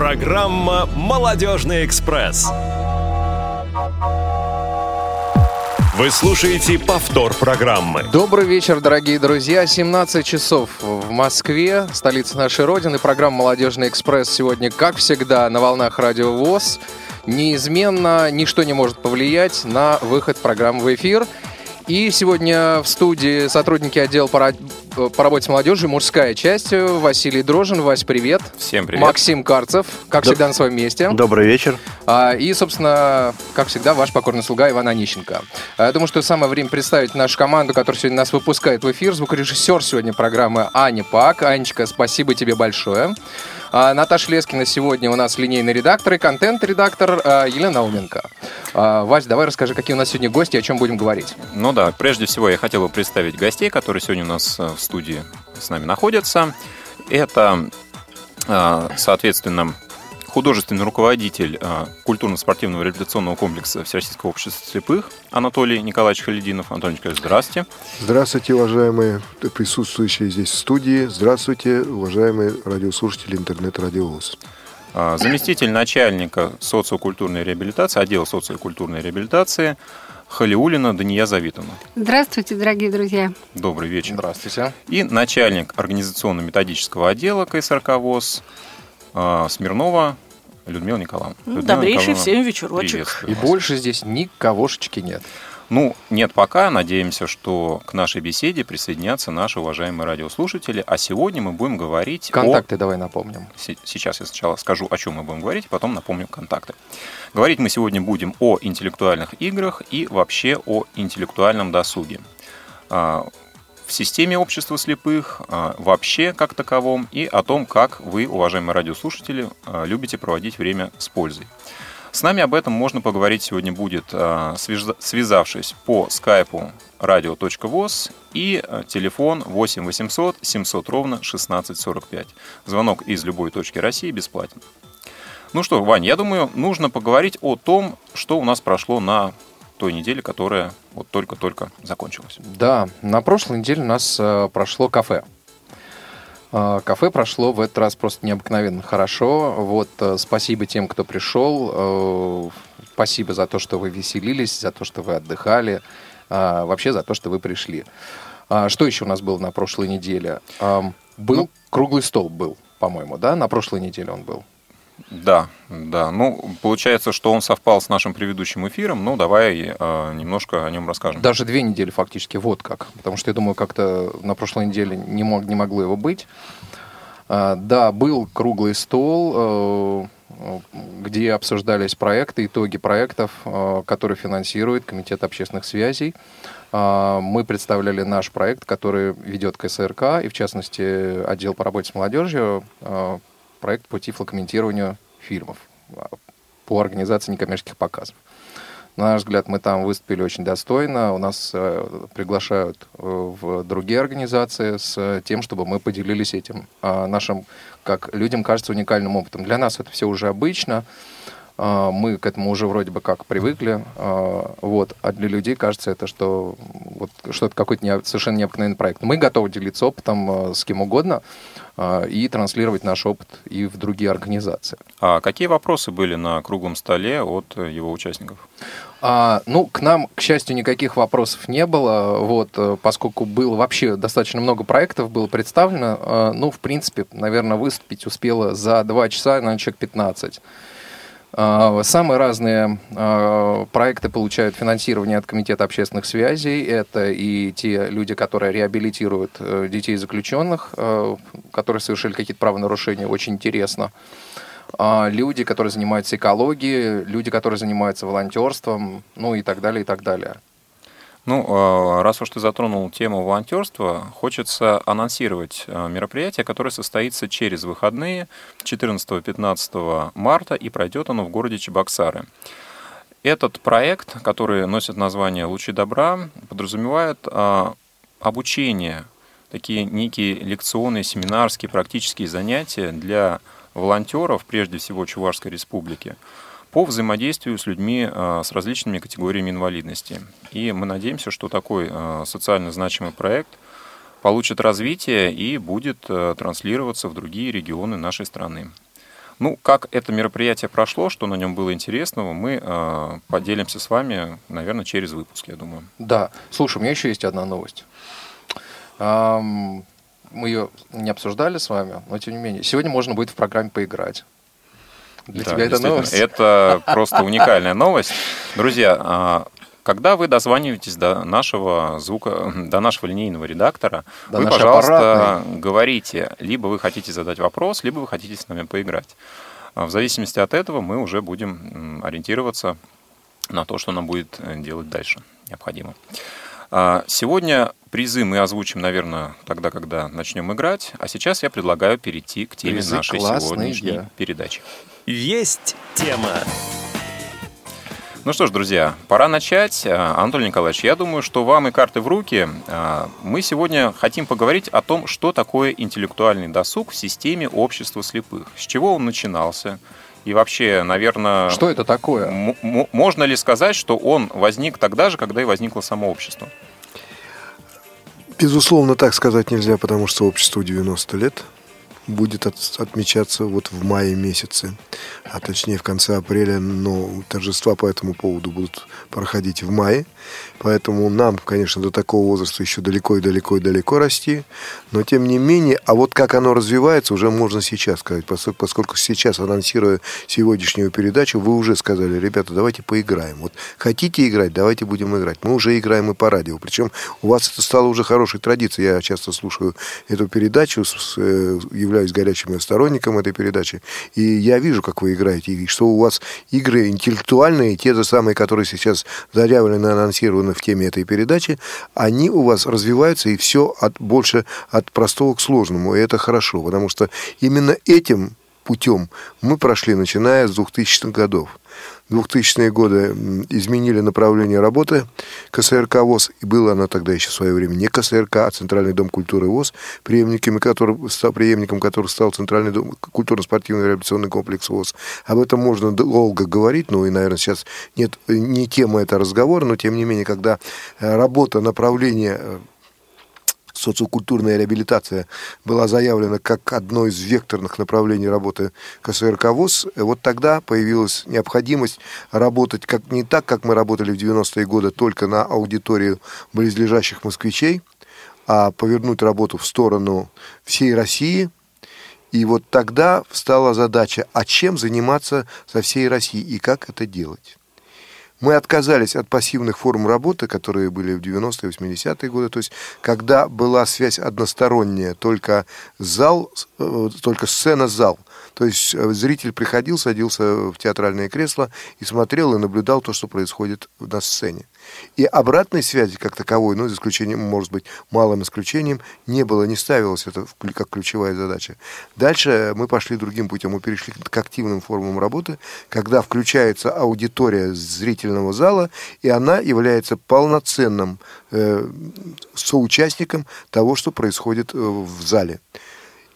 Программа «Молодежный экспресс». Вы слушаете повтор программы. Добрый вечер, дорогие друзья. 17 часов в Москве, столица нашей Родины. Программа «Молодежный экспресс» сегодня, как всегда, на волнах Радио ВОЗ. Неизменно ничто не может повлиять на выход программы в эфир. И сегодня в студии сотрудники отдела по работе с молодежью, мужская часть, Василий Дрожин. Вась, привет. Всем привет. Максим Карцев, как Доб... всегда, на своем месте. Добрый вечер. А, и, собственно, как всегда, ваш покорный слуга Иван Онищенко. А, я думаю, что самое время представить нашу команду, которая сегодня нас выпускает в эфир. Звукорежиссер сегодня программы Аня Пак. Анечка, спасибо тебе большое. А, Наташа Лескина сегодня у нас линейный редактор и контент-редактор а, Елена Науменко. А, Вась, давай расскажи, какие у нас сегодня гости, о чем будем говорить. Ну да, прежде всего я хотел бы представить гостей, которые сегодня у нас в студии с нами находятся. Это, соответственно, художественный руководитель э, культурно-спортивного реабилитационного комплекса Всероссийского общества слепых Анатолий Николаевич Халидинов. Анатолий Николаевич, здравствуйте. Здравствуйте, уважаемые присутствующие здесь в студии. Здравствуйте, уважаемые радиослушатели интернет-радио ВОЗ. Э, заместитель начальника социокультурной реабилитации, отдела социокультурной реабилитации Халиулина Дания Завитовна. Здравствуйте, дорогие друзья. Добрый вечер. Здравствуйте. И начальник организационно-методического отдела КСРК ВОЗ а, Смирнова Людмила Николаевна. Ну, Людмила Добрейший Николаевна, всем вечерочек. И больше здесь никогошечки нет. Ну, нет пока. Надеемся, что к нашей беседе присоединятся наши уважаемые радиослушатели. А сегодня мы будем говорить Контакты о... давай напомним. Сейчас я сначала скажу, о чем мы будем говорить, потом напомню контакты. Говорить мы сегодня будем о интеллектуальных играх и вообще о интеллектуальном досуге. В системе общества слепых, а, вообще как таковом, и о том, как вы, уважаемые радиослушатели, а, любите проводить время с пользой. С нами об этом можно поговорить сегодня будет, а, связавшись по скайпу radio.voz и телефон 8 800 700 ровно 1645. Звонок из любой точки России бесплатен. Ну что, Вань, я думаю, нужно поговорить о том, что у нас прошло на той недели, которая вот только-только закончилась. Да, на прошлой неделе у нас э, прошло кафе. Э, кафе прошло в этот раз просто необыкновенно хорошо. Вот э, спасибо тем, кто пришел. Э, спасибо за то, что вы веселились, за то, что вы отдыхали, вообще за то, что вы пришли. А, что еще у нас было на прошлой неделе? Э, был ну, круглый стол был, по-моему, да? На прошлой неделе он был. Да, да. Ну, получается, что он совпал с нашим предыдущим эфиром. Ну, давай э, немножко о нем расскажем. Даже две недели фактически, вот как. Потому что я думаю, как-то на прошлой неделе не, мог, не могло его быть. А, да, был круглый стол, э, где обсуждались проекты, итоги проектов, э, которые финансирует Комитет общественных связей. Э, мы представляли наш проект, который ведет КСРК, и в частности отдел по работе с молодежью э, проект по тифлокомментированию фильмов, а, по организации некоммерческих показов. На наш взгляд, мы там выступили очень достойно. У нас э, приглашают э, в другие организации с тем, чтобы мы поделились этим э, нашим, как людям кажется, уникальным опытом. Для нас это все уже обычно. Э, мы к этому уже вроде бы как привыкли. Э, вот. А для людей кажется это, что вот, что это какой-то не, совершенно необыкновенный проект. Мы готовы делиться опытом э, с кем угодно. А, и транслировать наш опыт и в другие организации. А какие вопросы были на круглом столе от его участников? А, ну, к нам, к счастью, никаких вопросов не было, вот, э, поскольку было вообще достаточно много проектов было представлено. А, ну, в принципе, наверное, выступить успела за два часа, наверное, человек 15. А, самые разные а, проекты получают финансирование от Комитета общественных связей. Это и те люди, которые реабилитируют э, детей заключенных, э, которые совершили какие-то правонарушения, очень интересно. А, люди, которые занимаются экологией, люди, которые занимаются волонтерством, ну и так далее, и так далее. Ну, а, раз уж ты затронул тему волонтерства, хочется анонсировать а, мероприятие, которое состоится через выходные 14-15 марта и пройдет оно в городе Чебоксары. Этот проект, который носит название «Лучи добра», подразумевает а, обучение, такие некие лекционные, семинарские, практические занятия для волонтеров, прежде всего Чувашской республики, по взаимодействию с людьми а, с различными категориями инвалидности. И мы надеемся, что такой а, социально значимый проект получит развитие и будет а, транслироваться в другие регионы нашей страны. Ну, как это мероприятие прошло, что на нем было интересного, мы э, поделимся с вами, наверное, через выпуск, я думаю. Да. Слушай, у меня еще есть одна новость. Эм, мы ее не обсуждали с вами, но тем не менее. Сегодня можно будет в программе поиграть. Для да, тебя это новость? Это просто уникальная новость. Друзья, а, когда вы дозваниваетесь до нашего звука, до нашего линейного редактора, до вы, пожалуйста, аппаратной. говорите, либо вы хотите задать вопрос, либо вы хотите с нами поиграть. А в зависимости от этого мы уже будем ориентироваться на то, что нам будет э, делать дальше необходимо. А, сегодня призы мы озвучим, наверное, тогда, когда начнем играть. А сейчас я предлагаю перейти к теме призы нашей сегодняшней да. передачи. Есть тема. Ну что ж, друзья, пора начать. А, Анатолий Николаевич, я думаю, что вам и карты в руки. А, мы сегодня хотим поговорить о том, что такое интеллектуальный досуг в системе общества слепых. С чего он начинался? И вообще, наверное... Что это такое? Можно ли сказать, что он возник тогда же, когда и возникло само общество? Безусловно, так сказать нельзя, потому что обществу 90 лет – будет от, отмечаться вот в мае месяце, а точнее в конце апреля, но торжества по этому поводу будут проходить в мае. Поэтому нам, конечно, до такого возраста еще далеко и далеко и далеко расти. Но тем не менее, а вот как оно развивается, уже можно сейчас сказать. Поскольку, поскольку сейчас, анонсируя сегодняшнюю передачу, вы уже сказали, ребята, давайте поиграем. Вот хотите играть, давайте будем играть. Мы уже играем и по радио. Причем у вас это стало уже хорошей традицией. Я часто слушаю эту передачу, э, являюсь горячим сторонником этой передачи. И я вижу, как вы играете. И что у вас игры интеллектуальные, те же самые, которые сейчас заявлены, анонсированы в теме этой передачи, они у вас развиваются, и все от, больше от простого к сложному. И это хорошо, потому что именно этим путем мы прошли, начиная с 2000-х годов. 2000-е годы изменили направление работы КСРК ВОЗ, и было оно тогда еще в свое время не КСРК, а Центральный дом культуры ВОЗ, преемником которого, преемником которого стал Центральный дом культурно-спортивный реабилитационный комплекс ВОЗ. Об этом можно долго говорить, ну и, наверное, сейчас нет, не тема это разговора, но тем не менее, когда э, работа, направление э, социокультурная реабилитация была заявлена как одно из векторных направлений работы КСРК ВОЗ, вот тогда появилась необходимость работать как, не так, как мы работали в 90-е годы, только на аудиторию близлежащих москвичей, а повернуть работу в сторону всей России. И вот тогда встала задача, а чем заниматься со всей Россией и как это делать. Мы отказались от пассивных форм работы, которые были в 90-е, 80-е годы, то есть когда была связь односторонняя, только зал, э, только сцена-зал. То есть э, зритель приходил, садился в театральное кресло и смотрел и наблюдал то, что происходит на сцене. И обратной связи как таковой, ну, за исключением, может быть, малым исключением, не было, не ставилось это как ключевая задача. Дальше мы пошли другим путем, мы перешли к активным формам работы, когда включается аудитория зрительного зала, и она является полноценным э, соучастником того, что происходит э, в зале.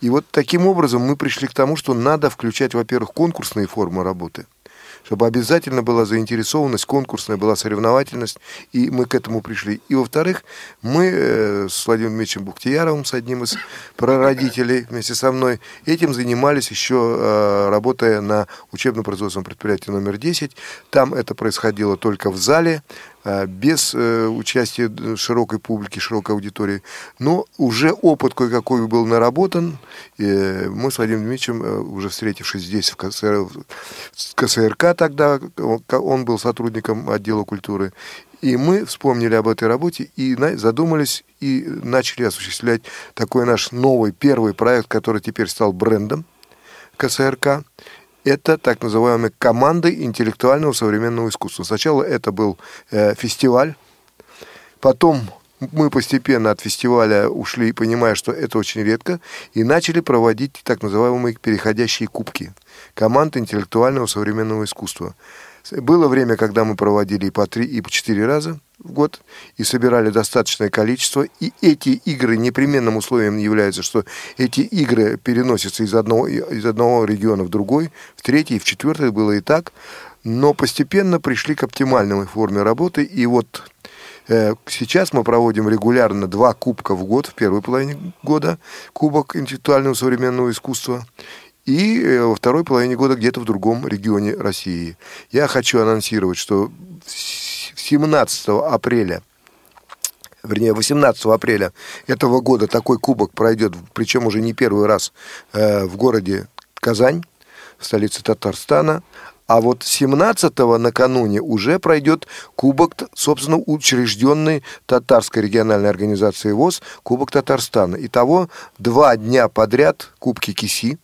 И вот таким образом мы пришли к тому, что надо включать, во-первых, конкурсные формы работы – чтобы обязательно была заинтересованность, конкурсная была соревновательность, и мы к этому пришли. И, во-вторых, мы э, с Владимиром Дмитриевичем Буктияровым, с одним из прародителей вместе со мной, этим занимались еще э, работая на учебно-производственном предприятии номер 10. Там это происходило только в зале, без э, участия широкой публики, широкой аудитории. Но уже опыт кое-какой был наработан. Мы с Владимиром Дмитриевичем, э, уже встретившись здесь, в в КСРК тогда, он был сотрудником отдела культуры, и мы вспомнили об этой работе и задумались и начали осуществлять такой наш новый первый проект, который теперь стал брендом КСРК это так называемые команды интеллектуального современного искусства. Сначала это был э, фестиваль, потом мы постепенно от фестиваля ушли, понимая, что это очень редко, и начали проводить так называемые переходящие кубки команд интеллектуального современного искусства. Было время, когда мы проводили и по три, и по четыре раза в год и собирали достаточное количество. И эти игры непременным условием являются, что эти игры переносятся из одного, из одного региона в другой, в третий, в четвертый было и так. Но постепенно пришли к оптимальной форме работы. И вот э, сейчас мы проводим регулярно два кубка в год в первой половине года. Кубок интеллектуального современного искусства и э, во второй половине года где-то в другом регионе России. Я хочу анонсировать, что 17 апреля вернее, 18 апреля этого года такой кубок пройдет, причем уже не первый раз, э, в городе Казань, столице Татарстана. А вот 17-го накануне уже пройдет кубок, собственно, учрежденный татарской региональной организацией ВОЗ, Кубок Татарстана. Итого два дня подряд Кубки Киси.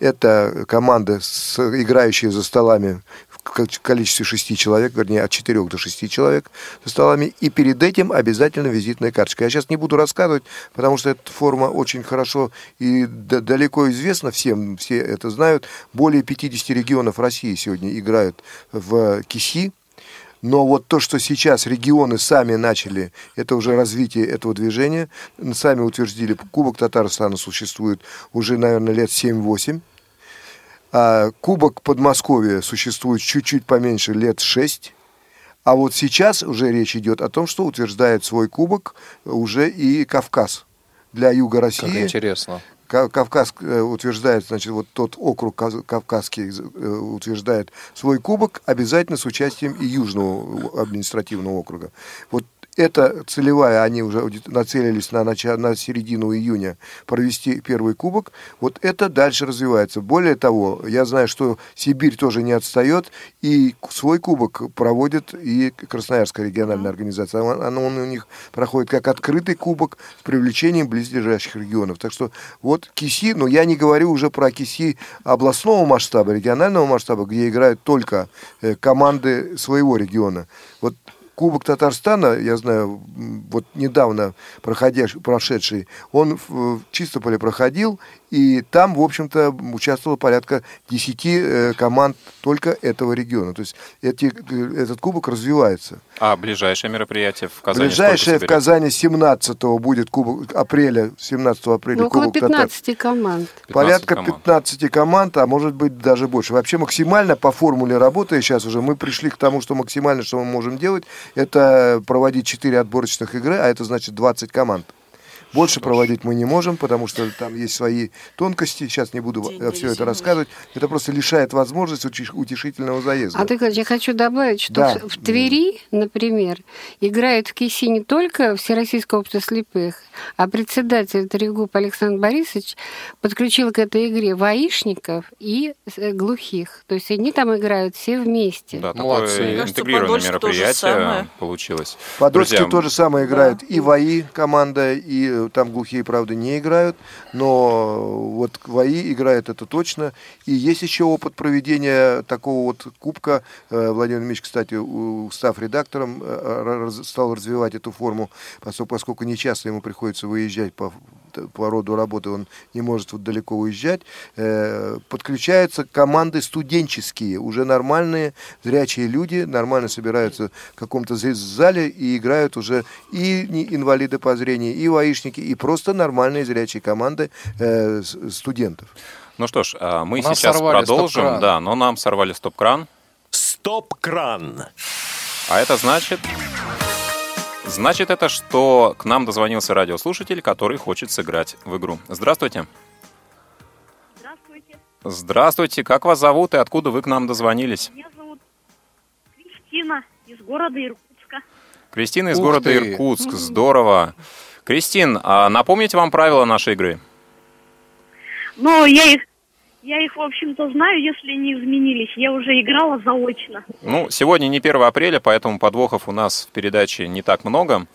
Это команды, играющие за столами количестве шести человек, вернее, от четырех до шести человек за столами, и перед этим обязательно визитная карточка. Я сейчас не буду рассказывать, потому что эта форма очень хорошо и далеко известна всем, все это знают. Более 50 регионов России сегодня играют в КИСИ, но вот то, что сейчас регионы сами начали, это уже развитие этого движения, сами утвердили, Кубок Татарстана существует уже, наверное, лет 7-8. А Кубок Подмосковья существует чуть-чуть поменьше, лет 6. А вот сейчас уже речь идет о том, что утверждает свой кубок уже и Кавказ для Юга России. Как интересно. Кавказ э, утверждает, значит, вот тот округ Кавказский э, утверждает свой кубок обязательно с участием и Южного административного округа. Вот это целевая, они уже нацелились на, начало, на середину июня провести первый кубок. Вот это дальше развивается. Более того, я знаю, что Сибирь тоже не отстает, и свой кубок проводит и Красноярская региональная организация. Он, он у них проходит как открытый кубок с привлечением близлежащих регионов. Так что вот КИСИ, но я не говорю уже про КИСИ областного масштаба, регионального масштаба, где играют только э, команды своего региона. Вот Кубок Татарстана, я знаю, вот недавно проходящий, прошедший, он в Чистополе проходил, и там, в общем-то, участвовало порядка 10 э, команд только этого региона. То есть эти, э, этот кубок развивается. А ближайшее мероприятие в Казани Ближайшее в Казани 17 будет кубок апреля, 17 апреля ну, около 15 Татар. команд. 15 порядка команд. 15 команд, а может быть даже больше. Вообще максимально по формуле работы сейчас уже мы пришли к тому, что максимально, что мы можем делать, это проводить 4 отборочных игры, а это значит 20 команд. Больше проводить мы не можем, потому что там есть свои тонкости. Сейчас не буду День все это рассказывать. Это просто лишает возможности утешительного заезда. А ты, я хочу добавить, что да. в Твери, например, играют в КИСИ не только Всероссийское общество слепых, а председатель Трегуб Александр Борисович подключил к этой игре воишников и э, глухих. То есть они там играют все вместе. Да, Молодцы. интегрированное мероприятие получилось. Подольске то же самое играют да. и ВАИ команда, и там глухие, правда, не играют, но вот ВАИ играет это точно. И есть еще опыт проведения такого вот кубка. Э, Владимир Ильич, кстати, став редактором, э, стал развивать эту форму, поскольку нечасто ему приходится выезжать по по роду работы он не может вот далеко уезжать, э, подключаются команды студенческие, уже нормальные, зрячие люди, нормально собираются в каком-то зале и играют уже и инвалиды по зрению, и ВАИшники, и просто нормальные зрячие команды э, студентов. Ну что ж, а мы сейчас продолжим, да, но нам сорвали стоп-кран. Стоп-кран. А это значит... Значит это, что к нам дозвонился радиослушатель, который хочет сыграть в игру. Здравствуйте. Здравствуйте. Здравствуйте. Как вас зовут и откуда вы к нам дозвонились? Меня зовут Кристина из города Иркутска. Кристина из Ух города ты. Иркутск. Здорово. Кристин, а напомните вам правила нашей игры? Ну, я их я их, в общем-то, знаю, если не изменились. Я уже играла заочно. Ну, сегодня не 1 апреля, поэтому подвохов у нас в передаче не так много.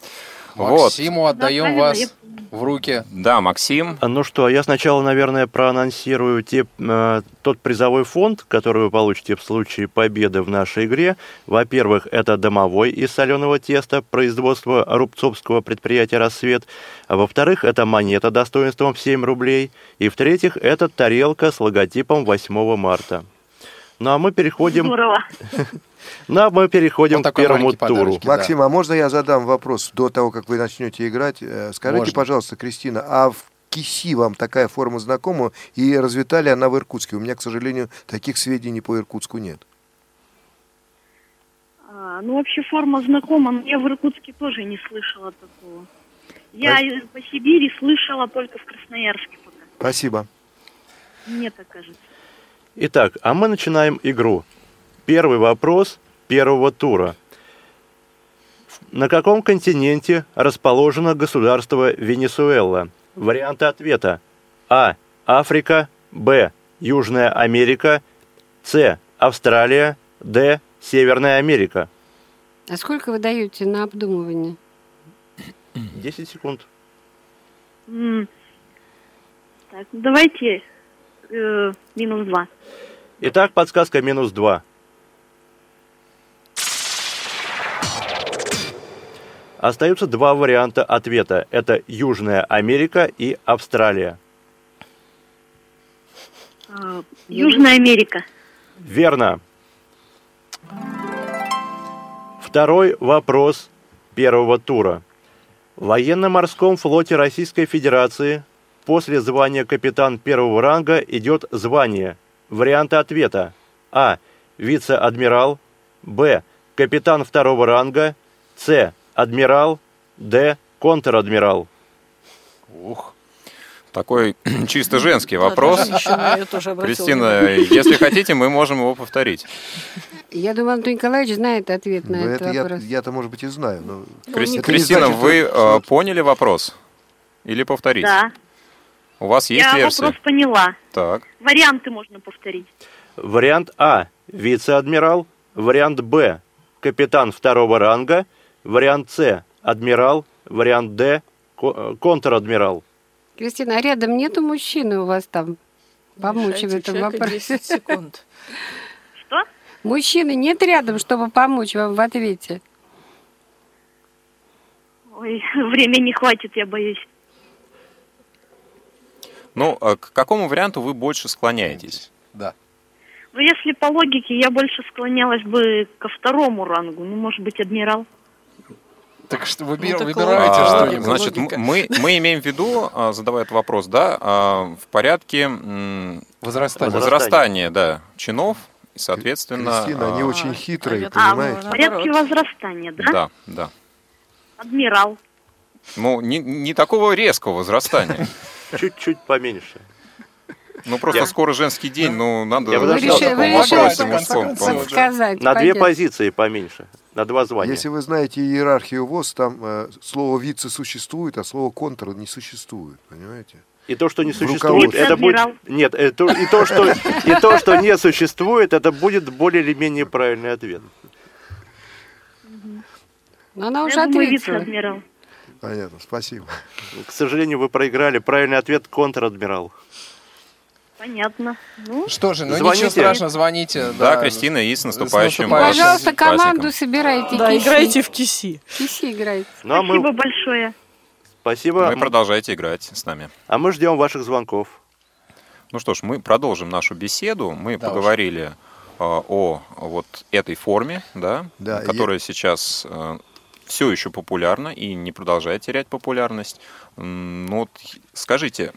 Максиму вот. отдаем да, вас в руки. Да, Максим. Ну что, я сначала, наверное, проанонсирую те, э, тот призовой фонд, который вы получите в случае победы в нашей игре. Во-первых, это домовой из соленого теста производства Рубцовского предприятия «Рассвет». А во-вторых, это монета достоинством в 7 рублей. И в-третьих, это тарелка с логотипом 8 марта. Ну а мы переходим... Здорово. Ну, а мы переходим вот к первому туру. Максим, а можно я задам вопрос до того, как вы начнете играть? Э, скажите, можно. пожалуйста, Кристина, а в КИСИ вам такая форма знакома? И развита ли она в Иркутске? У меня, к сожалению, таких сведений по Иркутску нет. А, ну, вообще форма знакома, но я в Иркутске тоже не слышала такого. Я Спасибо. по Сибири слышала только в Красноярске пока. Спасибо. Мне так кажется. Итак, а мы начинаем игру. Первый вопрос первого тура. На каком континенте расположено государство Венесуэла? Варианты ответа. А. Африка. Б. Южная Америка. С. Австралия. Д. Северная Америка. А сколько вы даете на обдумывание? 10 секунд. М, Так, давайте э, минус два. Итак, подсказка минус 2. Остаются два варианта ответа. Это Южная Америка и Австралия. Э, Южная Америка. Верно. Второй вопрос первого тура. В военно-морском флоте Российской Федерации после звания капитан первого ранга идет звание. Варианты ответа. А. Вице-адмирал. Б. Капитан второго ранга. С. Адмирал. Д. Контр-адмирал. Ух. Такой чисто женский вопрос. Да, я Кристина, если хотите, мы можем его повторить. Я думаю, Антон Николаевич знает ответ на Ну, этот это я- вопрос. я-то, может быть, и знаю. Но... Крис- не Кристина, значит, вы что- э, поняли вопрос? Или повторить? Да. У вас есть Я версия? вопрос поняла. Так. Варианты можно повторить. Вариант А. Вице-адмирал. Вариант Б. Капитан второго ранга. Вариант С. Адмирал. Вариант Д. э, Контр-адмирал. Кристина, а рядом нету мужчины у вас там? Помочь в этом вопросе. 10 секунд. Что? Мужчины нет рядом, чтобы помочь вам в ответе. Ой, времени не хватит, я боюсь. Ну, а к какому варианту вы больше склоняетесь? Да. Ну, если по логике, я больше склонялась бы ко второму рангу. Ну, может быть, адмирал. Так что Ну, выбир- так выбирайте логика, А, что-нибудь. значит, логика. мы, мы имеем в виду, а, задавая этот вопрос, да, а, в порядке м, Возрастание. возрастания, да, чинов, и, соответственно... Кристина, они а, очень хитрые, А, понимаете? в порядке возрастания, да? Да, да. Адмирал. Ну, не, не такого резкого возрастания. Чуть-чуть поменьше. Ну, просто Я- скоро женский день, ну, надо... Я бы Вы решили, вы решили подсказать. На две позиции поменьше. На два звания. Если вы знаете иерархию ВОЗ, там э, слово «вице» существует, а слово «контр» не существует, понимаете? И то, что не существует, это будет... Нет, э, то- и, то, что, и то, что не существует, это будет более или менее правильный ответ. Но она уже ответила. Понятно, спасибо. К сожалению, вы проиграли. Правильный ответ – контр-адмирал. Понятно. Ну, Что же, ну Звоните. ничего страшного, звоните. Да, Кристина, и с наступающим вас. наступающим. Пожалуйста, С команду собирайте. Да, киси. играйте в киси. Киси играйте. Ну, а спасибо мы, большое. спасибо. Вы продолжаете играть с нами. А мы ждем ваших звонков. Ну что ж, мы продолжим нашу беседу. Мы Да уж. поговорили э, о вот этой форме, да, Да, которая сейчас все еще популярна и не продолжает терять популярность. М, Ну вот скажите,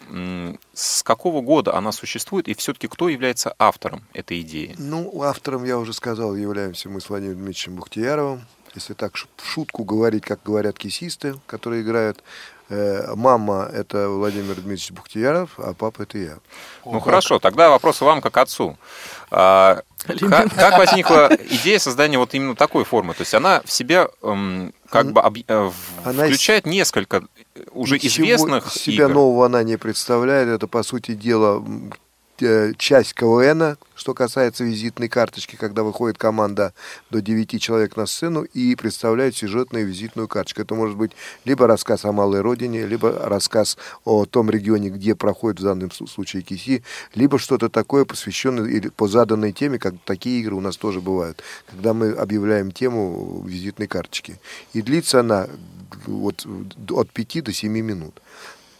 с какого года она существует и все-таки кто является автором этой идеи? Ну, автором, я уже сказал, являемся мы с Владимиром Дмитриевичем Бухтияровым. Если так в шутку говорить, как говорят кисисты, которые играют, э, мама – это Владимир Дмитриевич Бухтияров, а папа – это я. Ну хорошо, тогда вопрос вам как отцу. А, как, как возникла идея создания вот именно такой формы? То есть она в себя эм, как бы объ- э, Она из- включает несколько уже известных из себя игр. нового она не представляет. Это, по сути дела, часть КВН, что касается визитной карточки, когда выходит команда до 9 человек на сцену и представляет сюжетную визитную карточку. Это может быть либо рассказ о малой родине, либо рассказ о том регионе, где проходит в данном случае КИСИ, либо что-то такое, посвященное или по заданной теме, как такие игры у нас тоже бывают, когда мы объявляем тему визитной карточки. И длится она вот от 5 до 7 минут.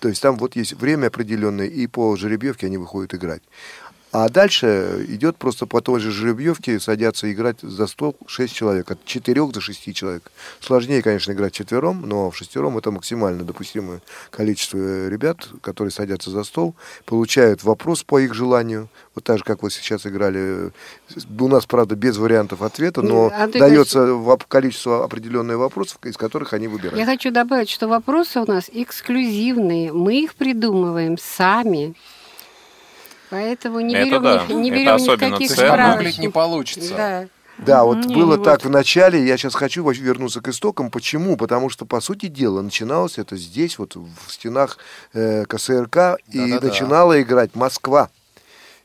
То есть там вот есть время определенное, и по жеребьевке они выходят играть. А дальше идет просто по той же жеребьевке садятся играть за стол 6 человек, от 4 до 6 человек. Сложнее, конечно, играть четвером, но в шестером это максимально допустимое количество ребят, которые садятся за стол, получают вопрос по их желанию, вот так же, как вы сейчас играли. У нас, правда, без вариантов ответа, но Ну, а дается воп- количество определенных вопросов, из которых они выбирают. Я хочу добавить, что вопросы у нас эксклюзивные. Мы их придумываем сами. Поэтому не Это берем, да, ни, не это берем особенно никаких ценно. Гуглить не получится. Да. Да, вот Не, было не так вот. в начале, я сейчас хочу вернуться к истокам. Почему? Потому что, по сути дела, начиналось это здесь, вот в стенах э, КСРК, и Да-да-да. начинала играть Москва.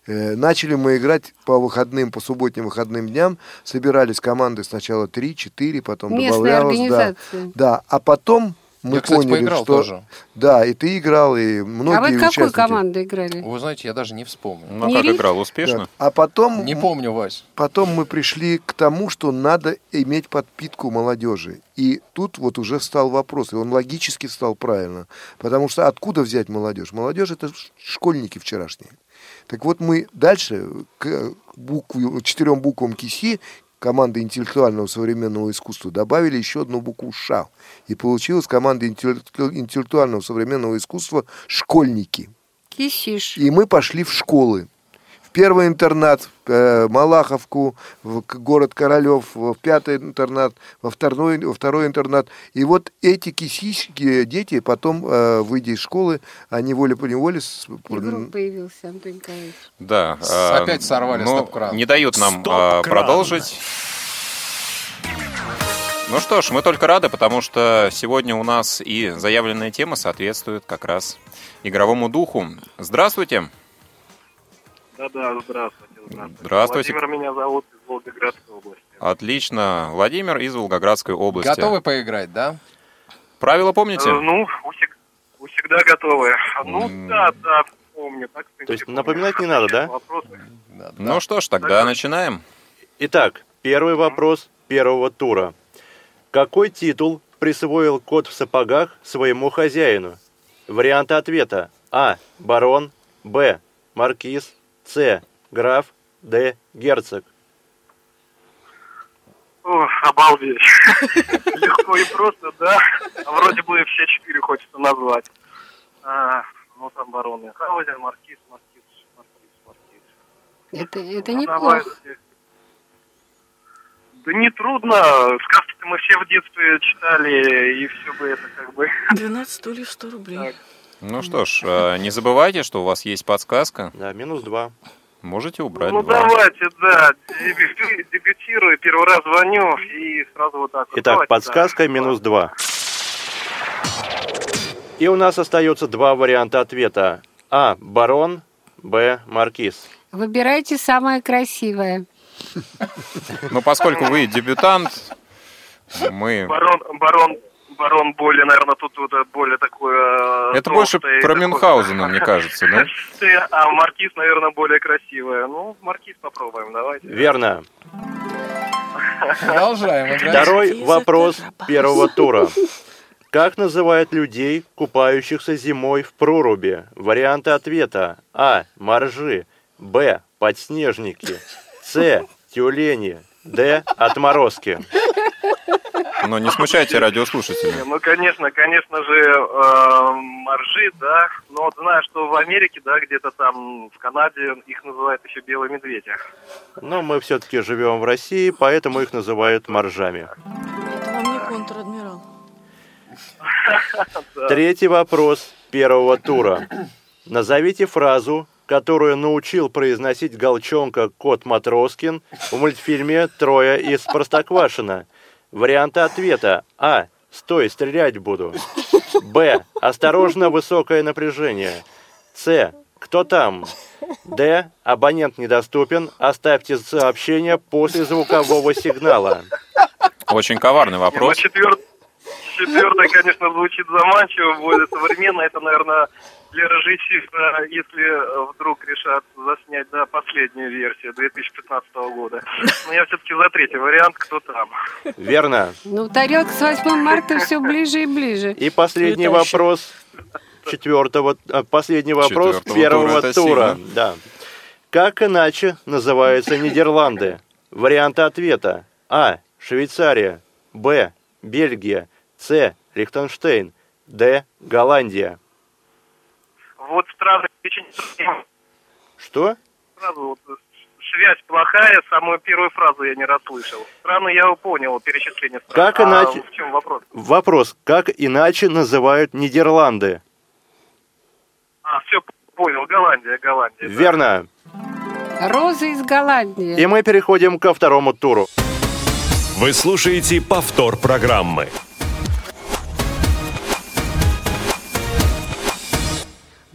Э, начали мы играть по выходным, по субботним выходным дням. Собирались команды сначала 3-4, потом Местные добавлялось. Да, организации. да, а потом мы Я, кстати, поняли, поиграл что... тоже. Да, и ты играл, и многие А вы какой участники. командой играли? Вы знаете, я даже не вспомню. Ну, а Не как риф? играл? Да. Успешно? А потом Не помню, Вась. Потом мы пришли к тому, что надо иметь подпитку молодежи. И тут вот уже встал вопрос, и он логически встал правильно. Потому что откуда взять молодежь? Молодежь это школьники вчерашние. Так вот мы дальше к букве, четырем буквам КИСИ команды интеллектуального современного искусства добавили еще одну букву ША. И получилась команда интеллекту- интеллектуального современного искусства «Школьники». Кисиш. И мы пошли в школы. Первый интернат, э, Малаховку, в город Королев, в пятый интернат, во второй, во второй интернат. И вот эти кисички, дети, потом, э, выйдя из школы, они волей-поневоле... с- Игрок появился, Антон Николаевич. Да. А, опять сорвали ну, стоп-кран. Не дают нам Стоп-кран. а, продолжить. Ну что ж, мы только рады, потому что сегодня у нас и заявленная тема соответствует как раз игровому духу. Здравствуйте. Да-да, здравствуйте, здравствуйте. Здравствуйте. Владимир меня зовут из Волгоградской области. Отлично. Владимир из Волгоградской области. Готовы поиграть, да? Правила помните? Э, ну, всегда готовы. Ну, да, да, помню. Так, принципе, То есть помню. напоминать не надо, да? Вопросы. Да, да. Ну что ж, тогда начинаем. Итак, первый вопрос первого тура. Какой титул присвоил кот в сапогах своему хозяину? Варианты ответа. А. Барон. Б. Маркиз. С. Граф. Д. Герцог. О, обалдеть. Легко и просто, да. А Вроде бы все четыре хочется назвать. А, ну, там барон Мюнхгаузен, маркиз, маркиз, маркиз, маркиз. Это, это Ну, неплохо. давайте. Да не трудно. Сказки-то мы все в детстве читали, и все бы это как бы... 12 стульев, 100 рублей. Так. Ну что ж, э, не забывайте, что у вас есть подсказка. Да, минус два. Можете убрать Ну два. давайте, да, дебютирую, первый раз звоню и сразу вот так. Итак, Давайте, подсказка да. минус два. И у нас остается два варианта ответа. А. Барон. Б. Маркиз. Выбирайте самое красивое. Но поскольку вы дебютант, мы... Барон, барон, барон более, наверное, тут вот это более такое... э, Это больше про такое- Мюнхгаузена, мне кажется, да? А маркиз, наверное, более красивая. Ну, маркиз попробуем, давайте. Верно. Продолжаем. Второй вопрос первого тура. Как называют людей, купающихся зимой в проруби? Варианты ответа. А. Моржи. Б. Подснежники. С. Тюлени. Д. Отморозки. Но не смущайте радиослушателей. Ну, конечно, конечно же, э, моржи, да. Но вот знаю, что в Америке, да, где-то там, в Канаде, их называют еще белые медведя. Но мы все-таки живем в России, поэтому их называют моржами. Это вам не контр-адмирал. Третий вопрос первого тура. Назовите фразу, которую научил произносить Голчонка кот Матроскин в мультфильме «Трое из Простоквашино». Варианты ответа. А. Стой, стрелять буду. Б. Осторожно, высокое напряжение. С. Кто там? Д. Абонент недоступен. Оставьте сообщение после звукового сигнала. Очень коварный вопрос. Ну, четвер- четвертое, конечно, звучит заманчиво, более современно. Это, наверное, для режиссера, если э, вдруг решат заснять, да, последнюю версию 2015 года. Но я все-таки за третий вариант, кто там. Верно. Ну, тарелка с 8 марта все ближе и ближе. И последний вопрос четвертого, а, последний вопрос Четвертого первого тура, тура. Да. Как иначе называются Нидерланды? Варианты ответа. А. Швейцария. Б. Бельгия. С. Лихтенштейн. Д. Голландия. Вот страны очень. Что? Сразу вот связь плохая, самую первую фразу я не расслышал. Страны я понял, перечисление стран. Как А иначе- в чем вопрос? Вопрос. Как иначе называют Нидерланды? А, все, понял, Голландия, Голландия. да. Верно. Роза из Голландии. И мы переходим ко второму туру. Вы слушаете повтор программы.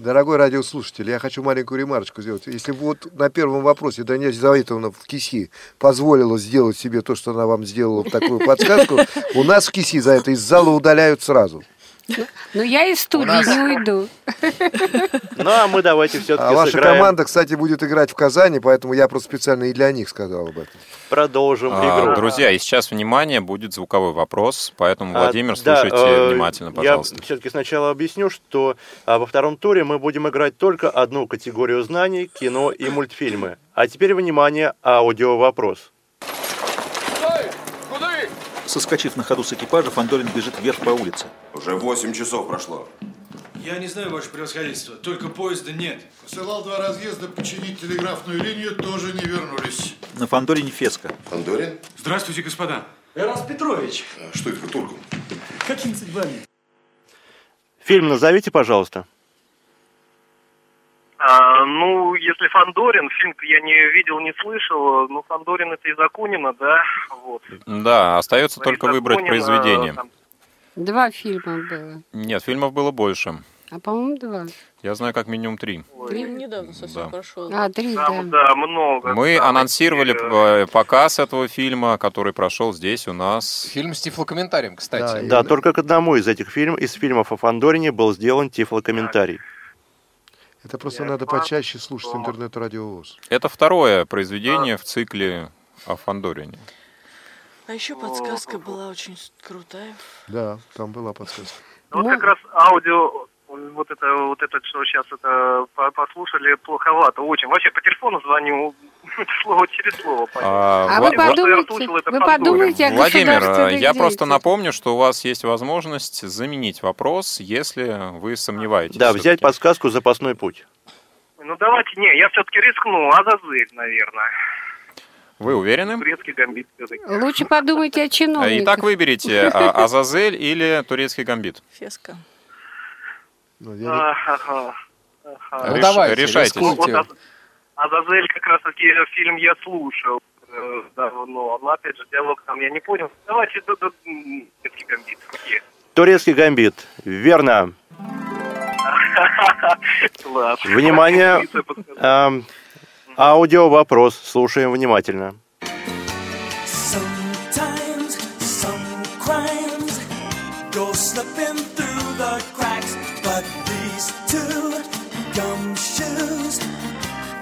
Дорогой радиослушатель, я хочу маленькую ремарочку сделать. Если вот на первом вопросе Даниэль Завитовна в КИСИ позволила сделать себе то, что она вам сделала такую подсказку, у нас в КИСИ за это из зала удаляют сразу. Но я из студии не уйду. Ну, а мы давайте все-таки А ваша сыграем. команда, кстати, будет играть в Казани, поэтому я просто специально и для них сказал об этом. Продолжим А, игру. друзья, и сейчас, внимание, будет звуковой вопрос, поэтому, А, Владимир, слушайте э, внимательно, пожалуйста. Я все-таки сначала объясню, что а, во втором туре мы будем играть только одну категорию знаний – кино и мультфильмы. А теперь, внимание, аудио-вопрос. Соскочив на ходу с экипажа, Фандорин бежит вверх по улице. Уже 8 часов прошло. Я не знаю, ваше превосходительство, только поезда нет. Посылал два разъезда починить телеграфную линию, тоже не вернулись. На Фандорине Феска. Фандорин? Здравствуйте, господа. Раз Петрович, А что это вы турку? какими судьбами? Фильм назовите, пожалуйста. А, ну, если Фандорин, фильм я не видел, не слышал, ну, Фандорин это из Акунина, да, вот. Да, остается только Из выбрать Акунина, произведение. там, Два фильма было. Нет, фильмов было больше. А по-моему, два. Я знаю как минимум три. Фильм недавно совсем Да. прошел. А, три, да. Там, да, много. Мы Там анонсировали эти, э, показ этого фильма, который прошел здесь у нас. Фильм с тифлокомментарием, кстати. Да, только к одному из этих фильмов, из фильмов о Фандорине был сделан тифлокомментарий. Это просто надо почаще слушать интернет-радиовоз. Это второе произведение в цикле о Фандорине. А еще подсказка была очень крутая. Да, там была подсказка. Ну, Вот как раз аудио, вот это, вот это, что сейчас это по- послушали, плоховато, очень. Вообще по телефону звоню, слово через слово. А, А вы подумайте, вы подумайте о Владимир, я просто напомню, что у вас есть возможность заменить вопрос, если вы сомневаетесь. Да, взять подсказку «Запасной путь». Ну давайте, не, я все-таки рискну, Азазель, наверное. Вы уверены? Турецкий гамбит все-таки. Лучше подумайте о чиновниках. Итак, выберите а, Азазель или турецкий гамбит. Феска. Ну, я не- Ага, ага. Ну, Реш- давайте, решайтесь. рискуйте. Азазель как раз таки фильм я слушал э, давно, но опять же диалог там я не понял. Давайте м, турецкий гамбит. Турецкий гамбит. Верно. Внимание. Аудио вопрос. Слушаем внимательно.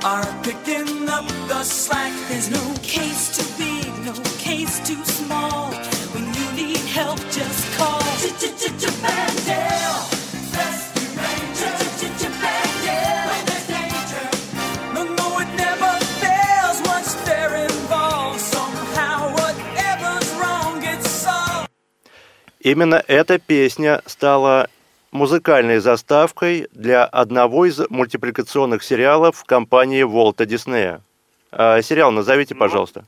are picking up the slack. There's no case too big, no case too small. When you need help, just call Bandale. Rescue Ranger. Bandale. When there's danger. No, no, it never fails once they're involved. Somehow, whatever's wrong gets solved. Именно эта песня стала музыкальной заставкой для одного из мультипликационных сериалов компании Волта Диснея. А, сериал назовите, пожалуйста.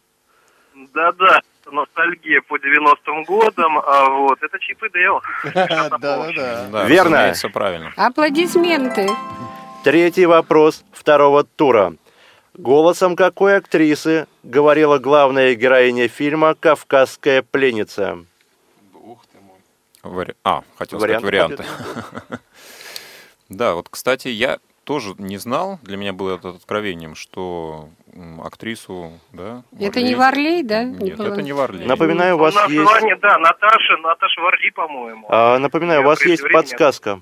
Да-да, ностальгия по 90-м годам, а вот, это Чип и Дейл. Да-да-да. Да, Верно. правильно. Аплодисменты. Третий вопрос второго тура. Голосом какой актрисы говорила главная героиня фильма «Кавказская пленница»? Вари- А, хотел Варианты сказать варианты. Да, вот, кстати, я тоже не знал, для меня было это откровением, что актрису, да? Это не Варлей, да? Нет, было? это не Варлей. Напоминаю, у вас есть, Название, да, Наташа, Наташа Варли, по-моему. а, напоминаю, у вас есть времени- подсказка.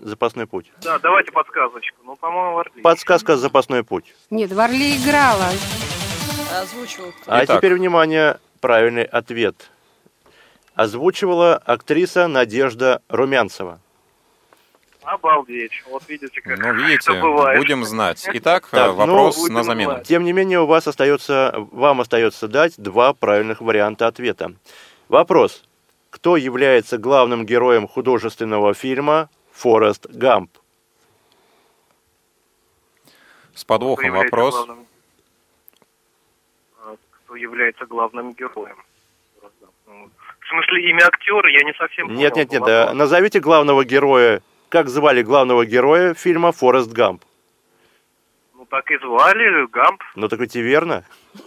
Запасной путь. Да, давайте подсказочку. Ну, по-моему, Варли. Подсказка «Запасной путь». Нет, Варлей играла. Озвучивал кто? А Итак. теперь, внимание, правильный ответ. Озвучивала актриса Надежда Румянцева. Обалдеть. Вот видите, как Ну, видите, это бывает. будем знать. Итак, Так, э, вопрос ну, на замену. знать. Тем не менее, у вас остается, вам остается дать два правильных варианта ответа. Вопрос. Кто является главным героем художественного фильма «Форест Гамп»? С подвохом вопрос. главным- А, Кто является главным героем? Ну, В смысле, имя актера я не совсем Нет, понял нет, нет. вопрос. э, Назовите главного героя. Как звали главного героя фильма «Форест Гамп»? так и звали, Гамп. Ну так ведь и верно.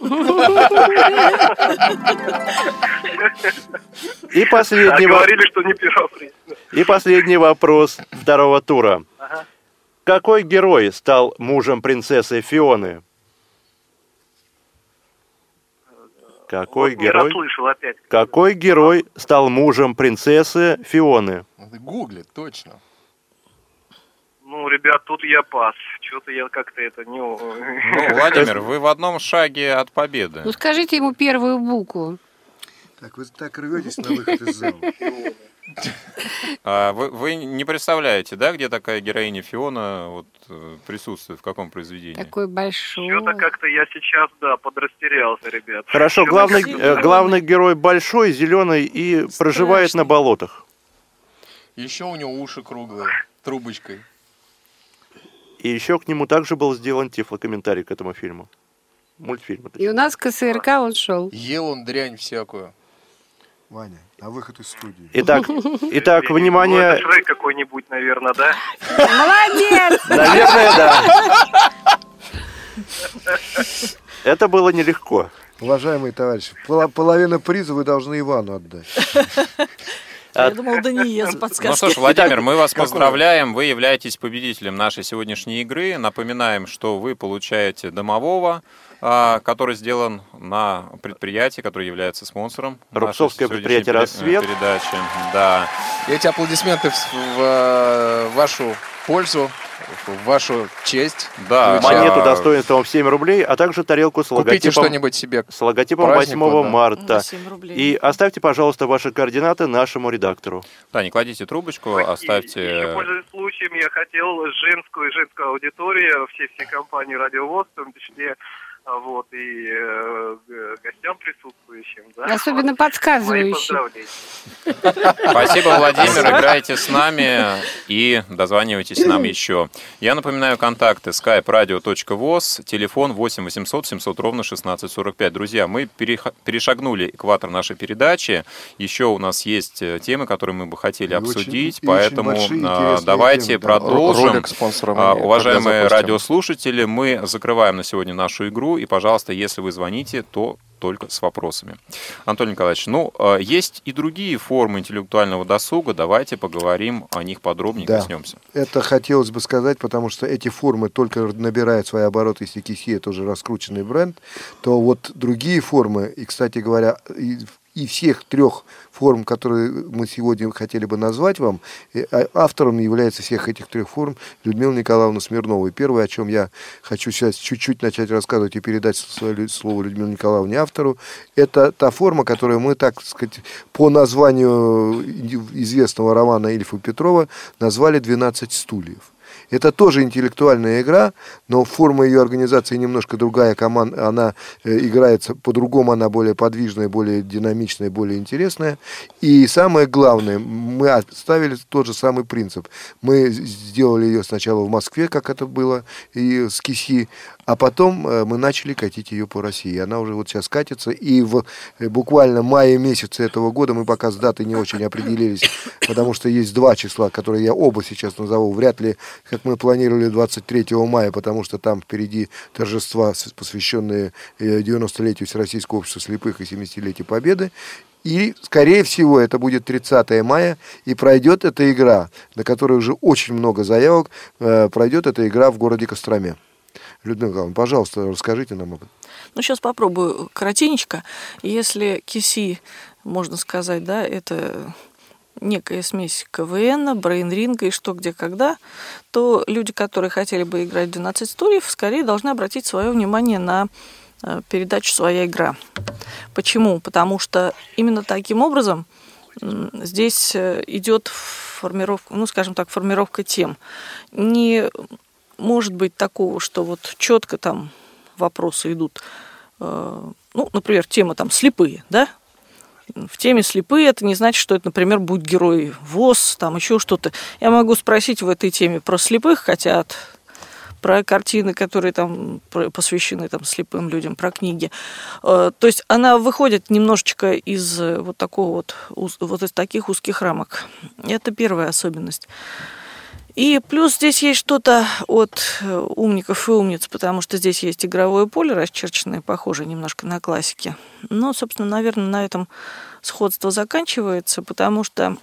И последний, А во- говорили, что не и последний вопрос второго тура. Какой герой стал мужем принцессы Фионы? Какой Не герой? расслышал опять. Какой герой стал мужем принцессы Фионы? Гуглит, точно. Ну, ребят, тут я пас. Что-то я как-то это не... Ну, Владимир, вы в одном шаге от победы. Ну скажите ему первую букву. Так вы так рветесь на выход из зала. А вы, вы не представляете, да, где такая героиня Фиона вот, э, присутствует, в каком произведении? Такой большой. Что-то как-то я сейчас, да, подрастерялся, ребят. Хорошо, главный, э, главный герой большой, зеленый и проживает на болотах. Еще у него уши круглые, трубочкой. И еще к нему также был сделан тифлокомментарий к этому фильму. Мультфильм. И у нас КСРК он шел. Ел он дрянь всякую. Ваня, на выход из студии. Итак, итак, Ну, внимание. это Шрек какой-нибудь, наверное, да? Молодец! Наверное, да. Это было нелегко. Уважаемые товарищи, половина приза вы должны Ивану отдать. Я думал, Дания с Ну что ж, Владимир, мы вас поздравляем. Вы являетесь победителем нашей сегодняшней игры. Напоминаем, что вы получаете домового, который сделан на предприятии, которое является спонсором. Рубцовское предприятие «Рассвет». Передачи. Да. И эти аплодисменты в, в, э, вашу пользу, в вашу честь. Да, звучат. Монету достоинством в 7 рублей, а также тарелку с Купите логотипом, что-нибудь себе. с логотипом празднику, 8 да. марта. На 7 рублей. И оставьте, пожалуйста, ваши координаты нашему редактору. Да, не кладите трубочку, Еще, оставьте... пользуясь случаем, я хотел женскую и женскую аудиторию, все все компании «Радиовоз», в том числе, а, вот, и э, гостям присутствующим, да. Особенно подсказывающий. поздравления. Спасибо, Владимир. Играйте с нами и дозванивайтесь нам еще. Я напоминаю контакты skype radio.voz, телефон 8 800 700 ровно 1645. Друзья, мы перешагнули экватор нашей передачи. Еще у нас есть э, темы, которые мы бы хотели И очень- обсудить, очень поэтому большие а, интересные давайте темы, да. продолжим. Ролик спонсором. А, мы Уважаемые радиослушатели, мы закрываем на сегодня нашу игру. И, пожалуйста, если вы звоните, то только с вопросами. Антон Николаевич, ну, э, есть и другие формы интеллектуального досуга. Давайте поговорим о них подробнее, Да. коснемся. Это хотелось бы сказать, потому что эти формы только набирают свои обороты, если Киси это уже раскрученный бренд, то вот другие формы, и, кстати говоря, и, всех трех форм, которые мы сегодня хотели бы назвать вам, э, а- автором является всех этих трех форм Людмила Николаевна Смирнова. И первое, о чем я хочу сейчас чуть-чуть начать рассказывать и передать свое слово Людмиле Николаевне автору, это та форма, которую мы, так сказать, по названию известного романа Ильфа Петрова назвали «12 стульев». Это тоже интеллектуальная игра, но форма ее организации немножко другая. Команда, она э, играется по-другому, она более подвижная, более динамичная, более интересная. И самое главное, мы оставили тот же самый принцип. Мы сделали ее сначала в Москве, как это было, и с Киси, а потом э, мы начали катить ее по России. Она уже вот сейчас катится, и в э, буквально мае месяце этого года, мы пока с датой не очень определились, потому что есть два числа, которые я оба сейчас назову, вряд ли, как мы планировали 23 мая, потому что там впереди торжества, посвященные э, 90-летию Всероссийского общества слепых и 70-летию Победы. И, скорее всего, это будет 30 мая, и пройдет эта игра, на которой уже очень много заявок, э, пройдет эта игра в городе Костроме. Людмила Николаевна, пожалуйста, расскажите нам об этом. Ну, сейчас попробую коротенечко. Если киси, можно сказать, да, это некая смесь КВН, брейнринга и что, где, когда, то люди, которые хотели бы играть в 12 стульев, скорее должны обратить свое внимание на э, передачу «Своя игра». Почему? Потому что именно таким образом здесь э, идет формировка, ну, скажем так, формировка тем. Не может быть такого, что вот четко там вопросы идут. э, Ну, например, тема там слепые, да? В теме слепые это не значит, что это, например, будет герой ВОЗ, там еще что-то. Я могу спросить в этой теме про слепых, хотя от про картины, которые там посвящены там слепым людям, про книги. Э, То есть она выходит немножечко из э, вот такого вот, вот из таких узких рамок. Это первая особенность. И плюс здесь есть что-то от э, умников и умниц, потому что здесь есть игровое поле расчерченное, похожее немножко на классике. Но, собственно, наверное, на этом сходство заканчивается, потому что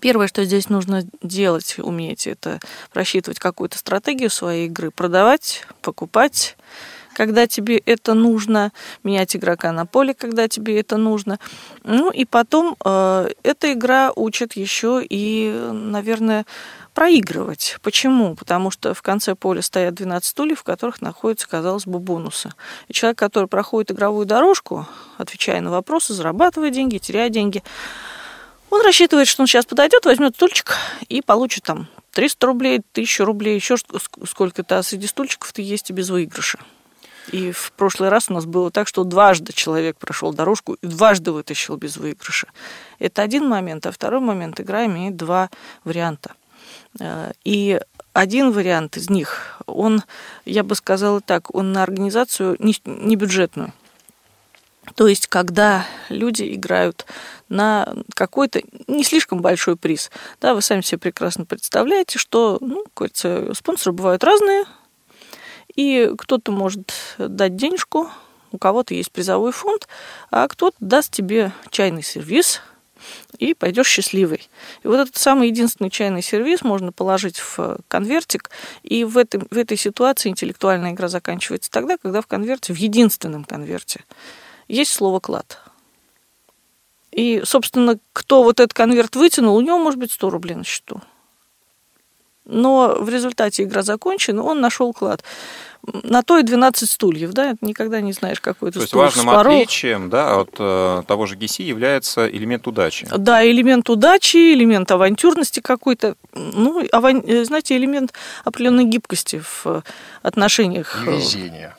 Первое, что здесь нужно делать, уметь, это просчитывать какую-то стратегию своей игры, продавать, покупать, когда тебе это нужно, менять игрока на поле, когда тебе это нужно. Ну и потом э, эта игра учит еще и, наверное, проигрывать. Почему? Потому что в конце поля стоят 12 стульев, в которых находятся, казалось бы, бонусы. И человек, который проходит игровую дорожку, отвечая на вопросы, зарабатывая деньги, теряя деньги, он рассчитывает, что он сейчас подойдет, возьмет стульчик и получит там 300 рублей, 1000 рублей, еще сколько-то. А среди стульчиков-то есть и без выигрыша. И в прошлый раз у нас было так, что дважды человек прошел дорожку и дважды вытащил без выигрыша. Это один момент. А второй момент, игра имеет два варианта. Э, и один вариант из них, он, я бы сказала так, он на организацию не, бюджетную. То есть, когда люди играют на какой-то не слишком большой приз, да, вы сами себе прекрасно представляете, что, ну, кажется, спонсоры бывают разные, и кто-то может дать денежку, у кого-то есть призовой фонд, а кто-то даст тебе чайный сервис, и пойдешь счастливый. И вот этот самый единственный чайный сервис можно положить в конвертик, и в, этом, в этой ситуации интеллектуальная игра заканчивается тогда, когда в конверте, в единственном конверте, есть слово «клад». И, собственно, кто вот этот конверт вытянул, у него может быть 100 рублей на счету. Но в результате игра закончена, он нашел клад. На то и 12 стульев, да, никогда не знаешь, какой это То есть стул важным спорол. отличием да, от э, того же ГИСИ является элемент удачи. Да, элемент удачи, элемент авантюрности какой-то, ну, аван... знаете, элемент определенной гибкости в отношениях. И везения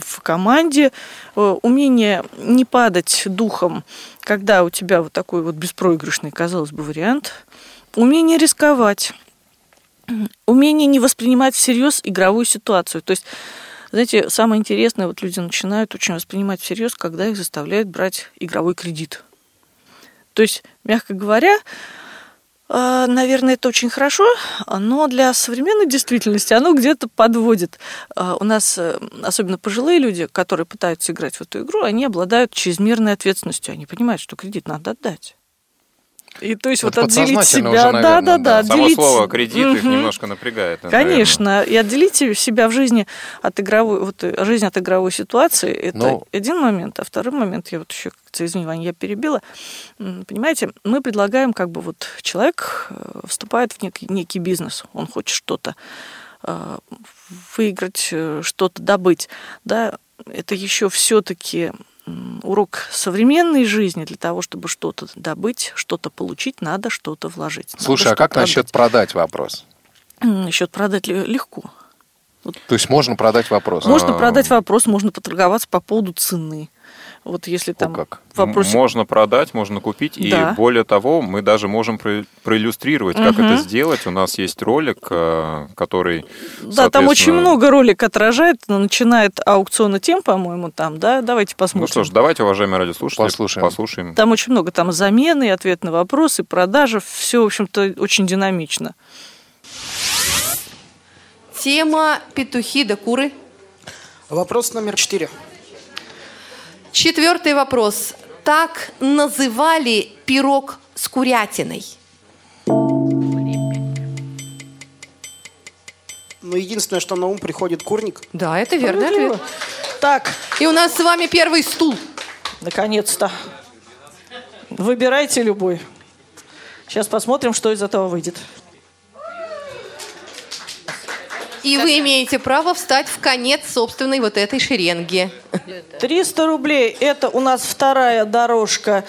в команде, э, умение не падать духом, когда у тебя вот такой вот беспроигрышный, казалось бы, вариант, умение рисковать, умение не воспринимать всерьез игровую ситуацию. То есть, знаете, самое интересное, вот люди начинают очень воспринимать всерьез, когда их заставляют брать игровой кредит. То есть, мягко говоря, а, наверное, это очень хорошо, но для современной действительности оно где-то подводит. А, у нас, э, особенно пожилые люди, которые пытаются играть в эту игру, они обладают чрезмерной ответственностью. Они понимают, что кредит надо отдать. И то есть Это вот отделить себя, уже, наверное, да, да, да, Само отделить. слово кредит их Мгм. немножко напрягает. Конечно, и отделить себя в жизни от игровой, вот жизнь от игровой ситуации, это Ну. один момент, а второй момент, я вот еще, как-то, извини, Ваня, я перебила, понимаете, мы предлагаем, как бы вот человек э, вступает в некий, некий бизнес, он хочет что-то э, выиграть, э, что-то добыть, да, это еще все-таки урок современной жизни для того, чтобы что-то добыть, что-то получить, надо что-то вложить. Надо Слушай, а как насчет продать вопрос? отдать. Счет продать ле- легко. То есть можно продать вопрос? Можно продать вопрос, можно поторговаться по поводу цены. Вот если там вопрос... Можно продать, можно купить, Да. и более того, мы даже можем про- проиллюстрировать, как Мгм. это сделать. У нас есть ролик, э, который, Да, там очень много ролик отражает, начинает аукциона тем, по-моему, там, да, давайте посмотрим. Ну что ж, давайте, уважаемые радиослушатели, Послушаем. послушаем. Там очень много, там замены, ответ на вопросы, продажи, все, в общем-то, очень динамично. Тема петухи да куры. Вопрос номер четыре. Четвертый вопрос. Так называли пирог с курятиной. Ну, единственное, что на ум приходит курник. Да, это верный ответ. Так. И у нас с вами первый стул. Наконец-то. Выбирайте любой. Сейчас посмотрим, что из этого выйдет. И вы имеете право встать в конец собственной вот этой шеренги. 300 рублей – это у нас вторая дорожка.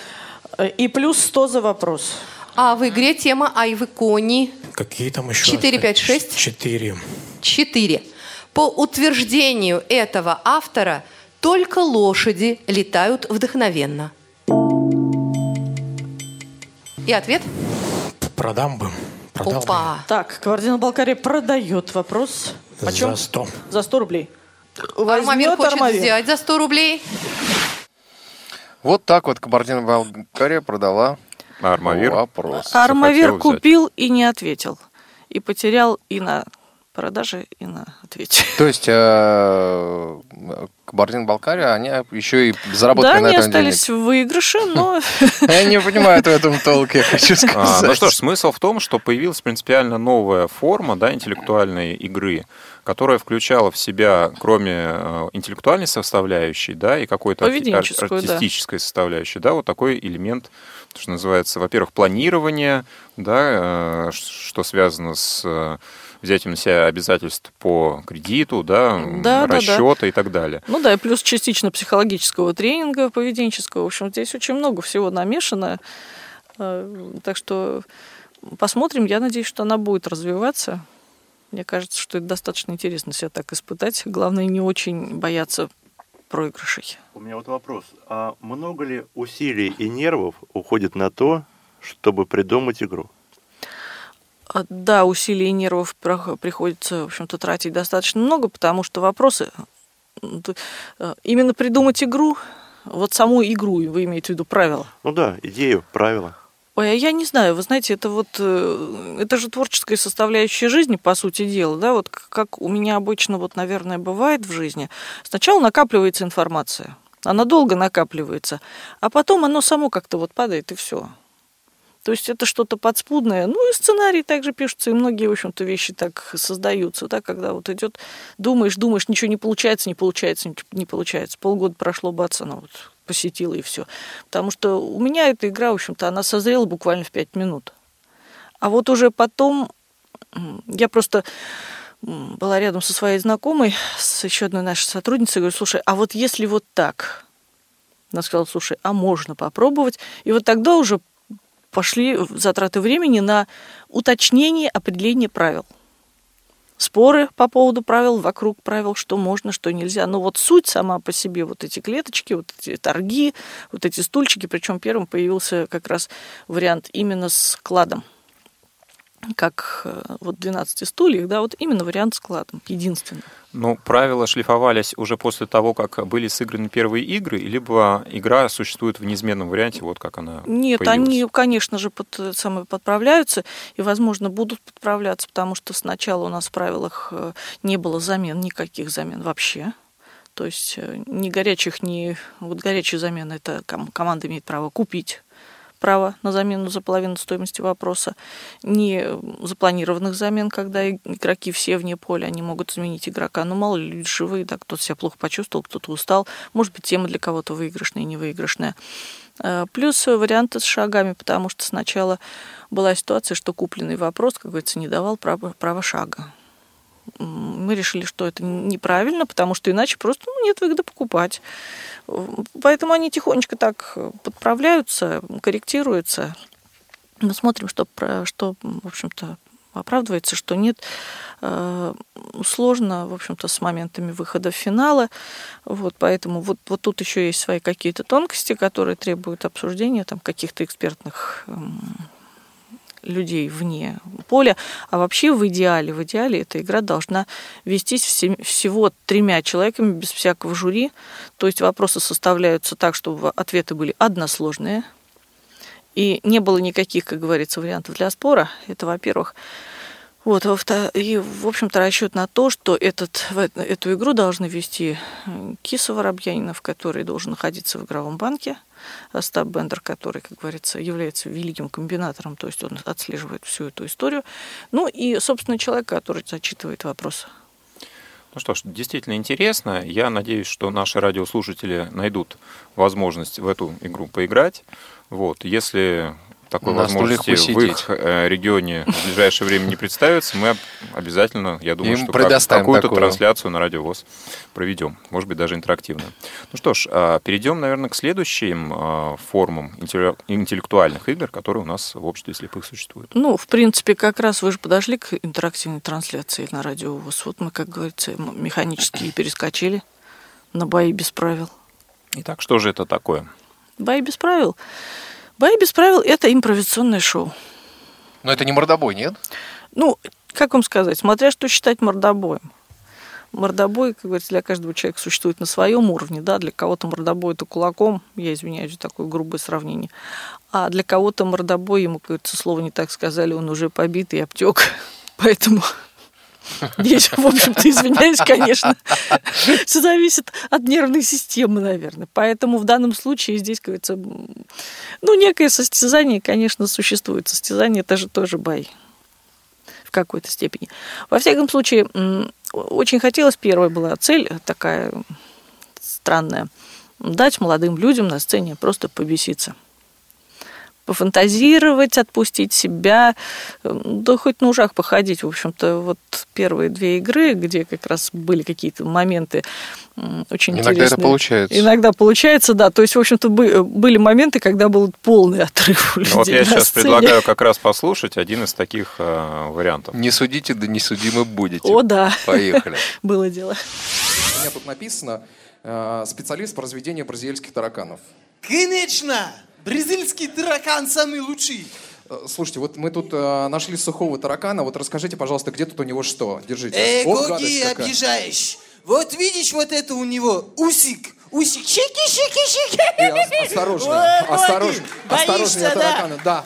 э, И плюс 100 за вопрос. А в игре тема Айвы-Кони Какие там еще? 4, 5, 6? Четыре. 4. По утверждению этого автора, только лошади летают вдохновенно. И ответ? Продам бы. Продал. Опа. Так, Квартина-Балкария продает вопрос. Почем? За 100. За 100 рублей. Армавир хочет Армавир. взять за 100 рублей. Вот так вот Кабардино-Балкария продала Армавир. вопрос. Армавир купил и не ответил. и потерял и на продаже, и на ответе. То есть э, Кабардино-Балкария, они еще и заработали да, на они этом остались денег. в выигрыше, но... Я не понимаю в этом толк, я хочу А, сказать. ну что ж, смысл в том, что появилась принципиально новая форма да, интеллектуальной игры, которая включала в себя, кроме э, интеллектуальной составляющей, да, и какой-то да. артистической составляющей, да, вот такой элемент, что называется, во-первых, планирование, да, э, что связано с э, взятием на себя обязательств по кредиту, да, Да, да, да. расчета и так далее. Ну да, и плюс частично психологического тренинга поведенческого. В общем, здесь очень много всего намешано. Э, Так что посмотрим. Я надеюсь, что она будет развиваться. Мне кажется, что это достаточно интересно себя так испытать. Главное, не очень бояться проигрышей. У меня вот вопрос. А много ли усилий и нервов уходит на то, чтобы придумать игру? А, Да, усилий и нервов приходится, в общем-то, тратить достаточно много, потому что вопросы... э, Именно придумать игру, вот саму игру, вы имеете в виду правила. Ну да, идею, правила. Ой, а я не знаю, вы знаете, это вот, э, это же творческая составляющая жизни, по сути дела, да, вот как у меня обычно, вот, наверное, бывает в жизни. Сначала накапливается информация, она долго накапливается, а потом оно само как-то вот падает и все. То есть это что-то подспудное. Ну и сценарии также пишутся, и многие, в общем-то, вещи так создаются, да, когда вот идет, думаешь, думаешь, ничего не получается, не получается, не получается. Полгода прошло, бац, она вот посетила и все. Потому что у меня эта игра, в общем-то, она созрела буквально в пять минут. А вот уже потом я просто была рядом со своей знакомой, с еще одной нашей сотрудницей, говорю, слушай, а вот если вот так? Она сказала, слушай, а можно попробовать? И вот тогда уже пошли затраты времени на уточнение определение правил. Споры по поводу правил, вокруг правил, что можно, что нельзя. Но вот суть сама по себе, вот эти клеточки, вот эти торги, вот эти стульчики, причем первым появился как раз вариант именно с кладом. Как э, вот 12 стульев, да, вот именно вариант с кладом, единственный. Ну, правила шлифовались уже после того, как были сыграны первые игры, либо игра существует в неизменном варианте, вот как она Нет, появилась? они, конечно же, под, э, самые подправляются и, возможно, будут подправляться, потому что сначала у нас в правилах э, не было замен, никаких замен вообще. То есть ни горячих, ни... Вот горячие замены, это ком- команда имеет право купить право на замену за половину стоимости вопроса, не запланированных замен, когда и- игроки все вне поля, они могут заменить игрока. Ну, мало ли, люди живые, да, кто-то себя плохо почувствовал, кто-то устал. Может быть, тема для кого-то выигрышная, невыигрышная. Э, Плюс варианты с шагами, потому что сначала была ситуация, что купленный вопрос, как говорится, не давал права, права шага. Мы решили, что это неправильно, потому что иначе просто ну, нет выгоды покупать. Поэтому они тихонечко так подправляются, корректируются. Мы смотрим, что, что в общем-то, оправдывается, что нет. Э, Сложно, в общем-то, с моментами выхода в финала. Вот, поэтому вот, вот тут еще есть свои какие-то тонкости, которые требуют обсуждения там, каких-то экспертных людей вне поля. А вообще в идеале, в идеале эта игра должна вестись все- всего тремя человеками без всякого жюри. То есть вопросы составляются так, чтобы ответы были односложные. И не было никаких, как говорится, вариантов для спора. Это, во-первых. Вот, и, в общем-то, расчет на то, что этот, эту игру должны вести Киса Воробьянинов, который должен находиться в игровом банке, Остап Бендер, который, как говорится, является великим комбинатором, то есть он отслеживает всю эту историю. Ну и, собственно, человек, который зачитывает вопросы. Ну что ж, действительно интересно. Я надеюсь, что наши радиослушатели найдут возможность в эту игру поиграть. Вот. Если такой На стульях возможности в их э, регионе в ближайшее время не представится, мы об- обязательно, я думаю, Им что как- какую-то такую. трансляцию на Радио ВОЗ проведем. Может быть, даже интерактивно. Ну что ж, а, перейдем, наверное, к следующим а, формам интелле- интеллектуальных игр, которые у нас в обществе слепых существуют. Ну, в принципе, как раз вы же подошли к интерактивной трансляции на радио ВОЗ. Вот мы, как говорится, механически перескочили на бои без правил. Итак, что же это такое? Бои без правил. Бои без правил – это импровизационное шоу. Но это не мордобой, нет? Ну, как вам сказать, смотря что считать мордобоем. Мордобой, как говорится, для каждого человека существует на своем уровне, да, для кого-то мордобой это кулаком, я извиняюсь за такое грубое сравнение, а для кого-то мордобой, ему, как говорится, слово не так сказали, он уже побит и обтек. Поэтому Здесь, в общем-то, извиняюсь, конечно, все зависит от нервной системы, наверное. Поэтому в данном случае здесь, говорится, ну, некое состязание, конечно, существует. Состязание – это же тоже бой в какой-то степени. Во всяком случае, очень хотелось, первая была цель такая странная, дать молодым людям на сцене просто побеситься – пофантазировать, отпустить себя, да хоть на ужах походить. В общем-то, вот первые две игры, где как раз были какие-то моменты очень Иногда интересные. это получается. Иногда получается, да. То есть, в общем-то, были моменты, когда был полный отрыв у людей Вот я на сейчас сцене. предлагаю как раз послушать один из таких э, вариантов. Не судите, да не судимы будете. О, да. Поехали. Было дело. У меня тут написано э, специалист по разведению бразильских тараканов. Конечно! Бразильский таракан самый лучший. Э, Слушайте, вот мы тут э, нашли сухого таракана. Вот расскажите, пожалуйста, где тут у него что? Держите. Э, Гоги, обижаешь. Вот видишь, вот это у него усик. Усик, щеки, щеки, щеки. Э, ос- осторожно, осторожно, боишься, осторожнее да? таракана. Да.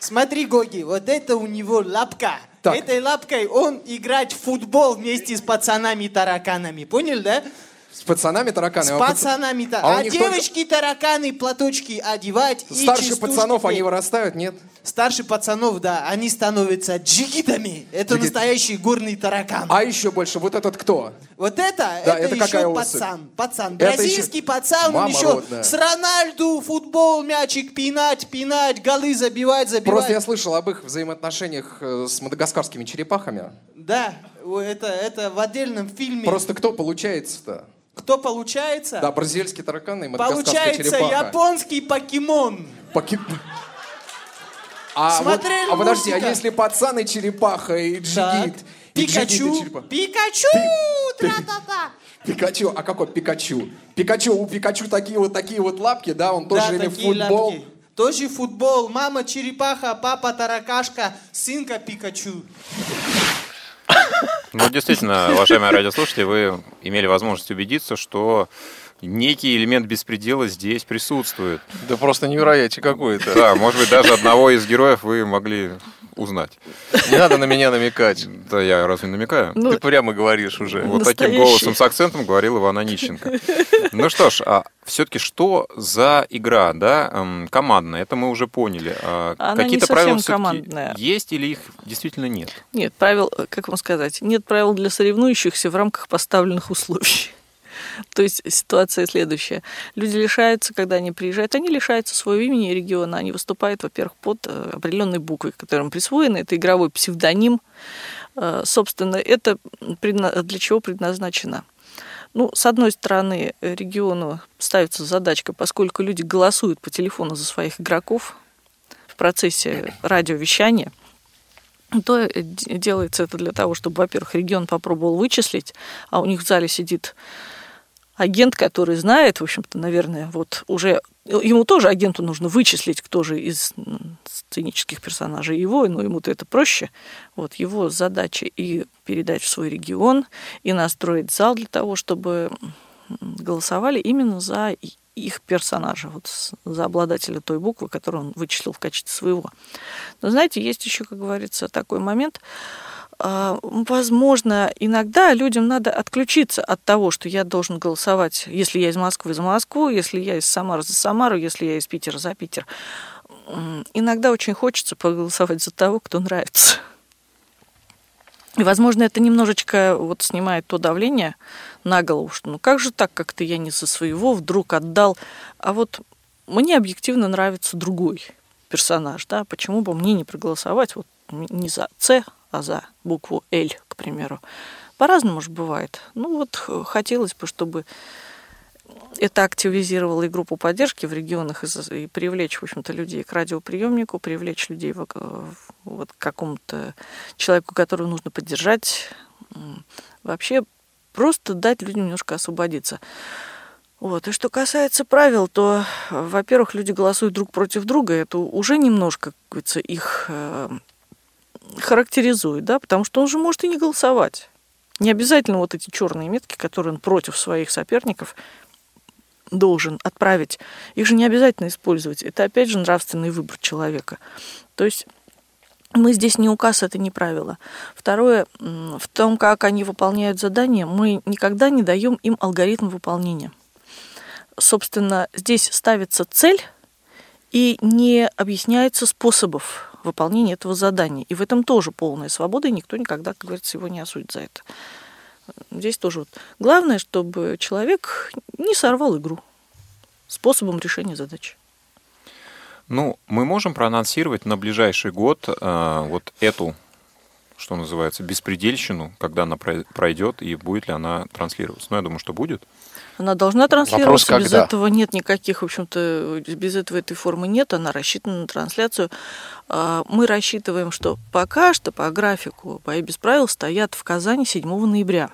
Смотри, Гоги, вот это у него лапка. Так. Этой лапкой он играет в футбол вместе с пацанами-тараканами. Понял, да? С пацанами тараканы. С А пац- пацанами а у тараканы. А, них только- девочки тараканы платочки одевать. Старше пацанов они петь. вырастают, нет? Старше пацанов, да, они становятся джигитами. Это Джигит. настоящий горный таракан. А еще больше, вот этот кто? Вот это, Да, это, это еще какая пацан. Пацан. Это Бразильский еще- пацан, он Мама еще родная. с Рональду футбол, мячик пинать, пинать, голы забивать, забивать. Просто я слышал об их взаимоотношениях э, с мадагаскарскими черепахами. Да, это, это в отдельном фильме. Просто кто получается-то? Кто получается? Да, бразильские тараканы и Получается черепаха. японский покемон. Поки- А, вот- Смотрели а подожди, а если пацан и черепаха, и джигит? И джигит, и Пикачу? Пикачу, тра-та-та. Пикачу, а какой Пикачу? Пикачу, у Пикачу такие вот такие вот лапки, да, он тоже Да, или футбол. лапки. Тоже футбол. Мама черепаха, папа таракашка, сынка Пикачу. Ну, действительно, уважаемые радиослушатели, вы имели возможность убедиться, что некий элемент беспредела здесь присутствует. Да просто невероятие какое-то. Да, может быть, даже одного из героев вы могли узнать. Не надо на меня намекать. Да я разве намекаю? Ты прямо говоришь уже. Вот таким голосом с акцентом говорил Иван Онищенко. Ну что ж, а все-таки что за игра, да, эм, командная? Это мы уже поняли. А Какие-то правила командная. есть или их действительно нет? Нет, правил, э, как вам сказать, нет правил для соревнующихся в рамках поставленных условий. То есть ситуация следующая. Люди лишаются, когда они приезжают, они лишаются своего имени и региона. Они выступают, во-первых, под э, определенной буквой, которым присвоено. Это игровой псевдоним. Э, Собственно, это для чего предназначено? Ну, с одной стороны, региону ставится задачка, поскольку люди голосуют по телефону за своих игроков в процессе радиовещания, то э, делается это для того, чтобы, во-первых, регион попробовал вычислить, а у них в зале сидит агент, который знает, в общем-то, наверное, вот уже ему тоже агенту нужно вычислить, кто же из сценических персонажей его, но ему-то это проще. Вот его задача и передать в свой регион, и настроить зал для того, чтобы голосовали именно за их персонажа, вот за обладателя той буквы, которую он вычислил в качестве своего. Но знаете, есть еще, как говорится, такой момент, Возможно, иногда людям надо отключиться от того, что я должен голосовать, если я из Москвы за Москву, если я из Самары за Самару, если я из Питера за Питер. Иногда очень хочется проголосовать за того, кто нравится. И, возможно, это немножечко вот снимает то давление на голову, что ну как же так, как-то я не за своего вдруг отдал. А вот мне объективно нравится другой персонаж, да, почему бы мне не проголосовать вот не за С, а за букву Л, к примеру. По-разному же бывает. Ну вот хотелось бы, чтобы это активизировало и группу поддержки в регионах и, привлечь, в общем-то, людей к радиоприемнику, привлечь людей в- в- вот, к какому-то человеку, которого нужно поддержать. Вообще просто дать людям немножко освободиться. Вот. И что касается правил, то, э, во-первых, люди голосуют друг против друга, это уже немножко, как говорится, их э, характеризует, да, потому что он же может и не голосовать. Не обязательно вот эти черные метки, которые он против своих соперников должен отправить, их же не обязательно использовать. Это опять же нравственный выбор человека. То есть мы здесь не указ, это не правило. Второе, в том, как они выполняют задания, мы никогда не даем им алгоритм выполнения. Собственно, здесь ставится цель и не объясняется способов выполнения этого задания. И в этом тоже полная свобода, и никто никогда, как говорится, его не осудит за это. Здесь тоже вот. Главное, чтобы человек не сорвал игру способом решения задачи. Ну, мы можем проанонсировать на ближайший год э, вот эту, что называется, беспредельщину, когда она пройдет и будет ли она транслироваться. Ну, я думаю, что будет. Она должна транслироваться, Вопрос, без этого нет никаких, в общем-то, без этого этой формы нет, она рассчитана на трансляцию. А, мы рассчитываем, что пока что по графику «Бои без правил» стоят в Казани 7 ноября.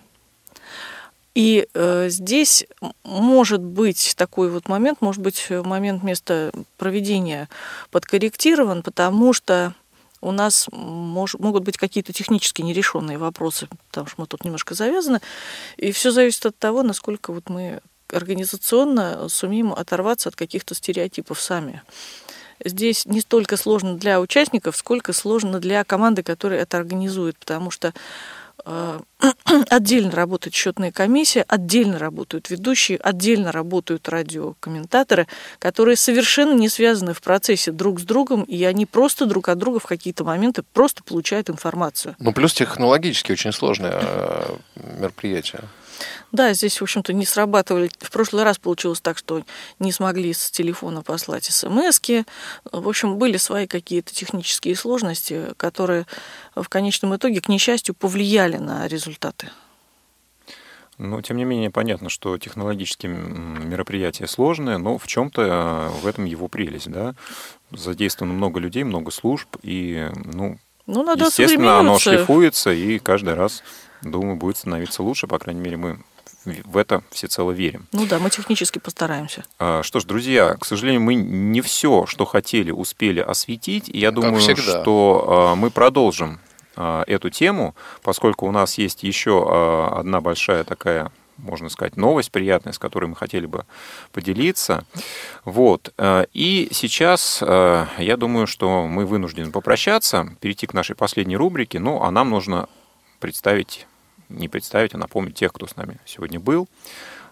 И э, здесь может быть такой вот момент, может быть момент места проведения подкорректирован, потому что у нас мож, могут быть какие-то технически нерешенные вопросы, потому что мы тут немножко завязаны, и все зависит от того, насколько вот мы организационно сумеем оторваться от каких-то стереотипов сами. Здесь не столько сложно для участников, сколько сложно для команды, которая это организует, потому что отдельно работает счетная комиссия, отдельно работают ведущие, отдельно работают радиокомментаторы, которые совершенно не связаны в процессе друг с другом, и они просто друг от друга в какие-то моменты просто получают информацию. Ну, плюс технологически очень сложное э, мероприятие. Да, здесь, в общем-то, не срабатывали. В прошлый раз получилось так, что не смогли с телефона послать смс -ки. В общем, были свои какие-то технические сложности, которые в конечном итоге, к несчастью, повлияли на результаты. Но, тем не менее, понятно, что технологические мероприятия сложные, но в чем-то э, в этом его прелесть, да. Задействовано много людей, много служб, и, ну, ну надо естественно, оно шлифуется, и каждый раз думаю, будет становиться лучше. По крайней мере, мы в это всецело верим. Ну да, мы технически постараемся. А, что ж, друзья, к сожалению, мы не все, что хотели, успели осветить. И я думаю, что мы продолжим эту тему, поскольку у нас есть еще одна большая такая можно сказать, новость приятная, с которой мы хотели бы поделиться. Вот. И сейчас я думаю, что мы вынуждены попрощаться, перейти к нашей последней рубрике. Ну, а нам нужно представить, не представить, а напомнить тех, кто с нами сегодня был,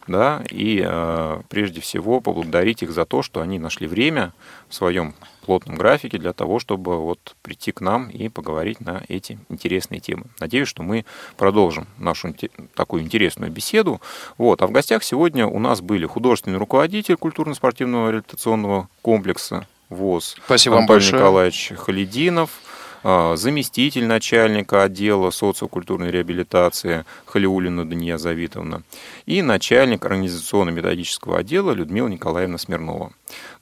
да, и э, прежде всего поблагодарить их за то, что они нашли время в своем плотном графике для того, чтобы вот прийти к нам и поговорить на эти интересные темы. Надеюсь, что мы продолжим нашу такую интересную беседу. Вот. А в гостях сегодня у нас были художественный руководитель культурно-спортивного реабилитационного комплекса ВОЗ Спасибо Антон вам большое. Николаевич Халидинов, заместитель начальника отдела социокультурной реабилитации Халиулина Дания Завитовна и начальник организационно-методического отдела Людмила Николаевна Смирнова.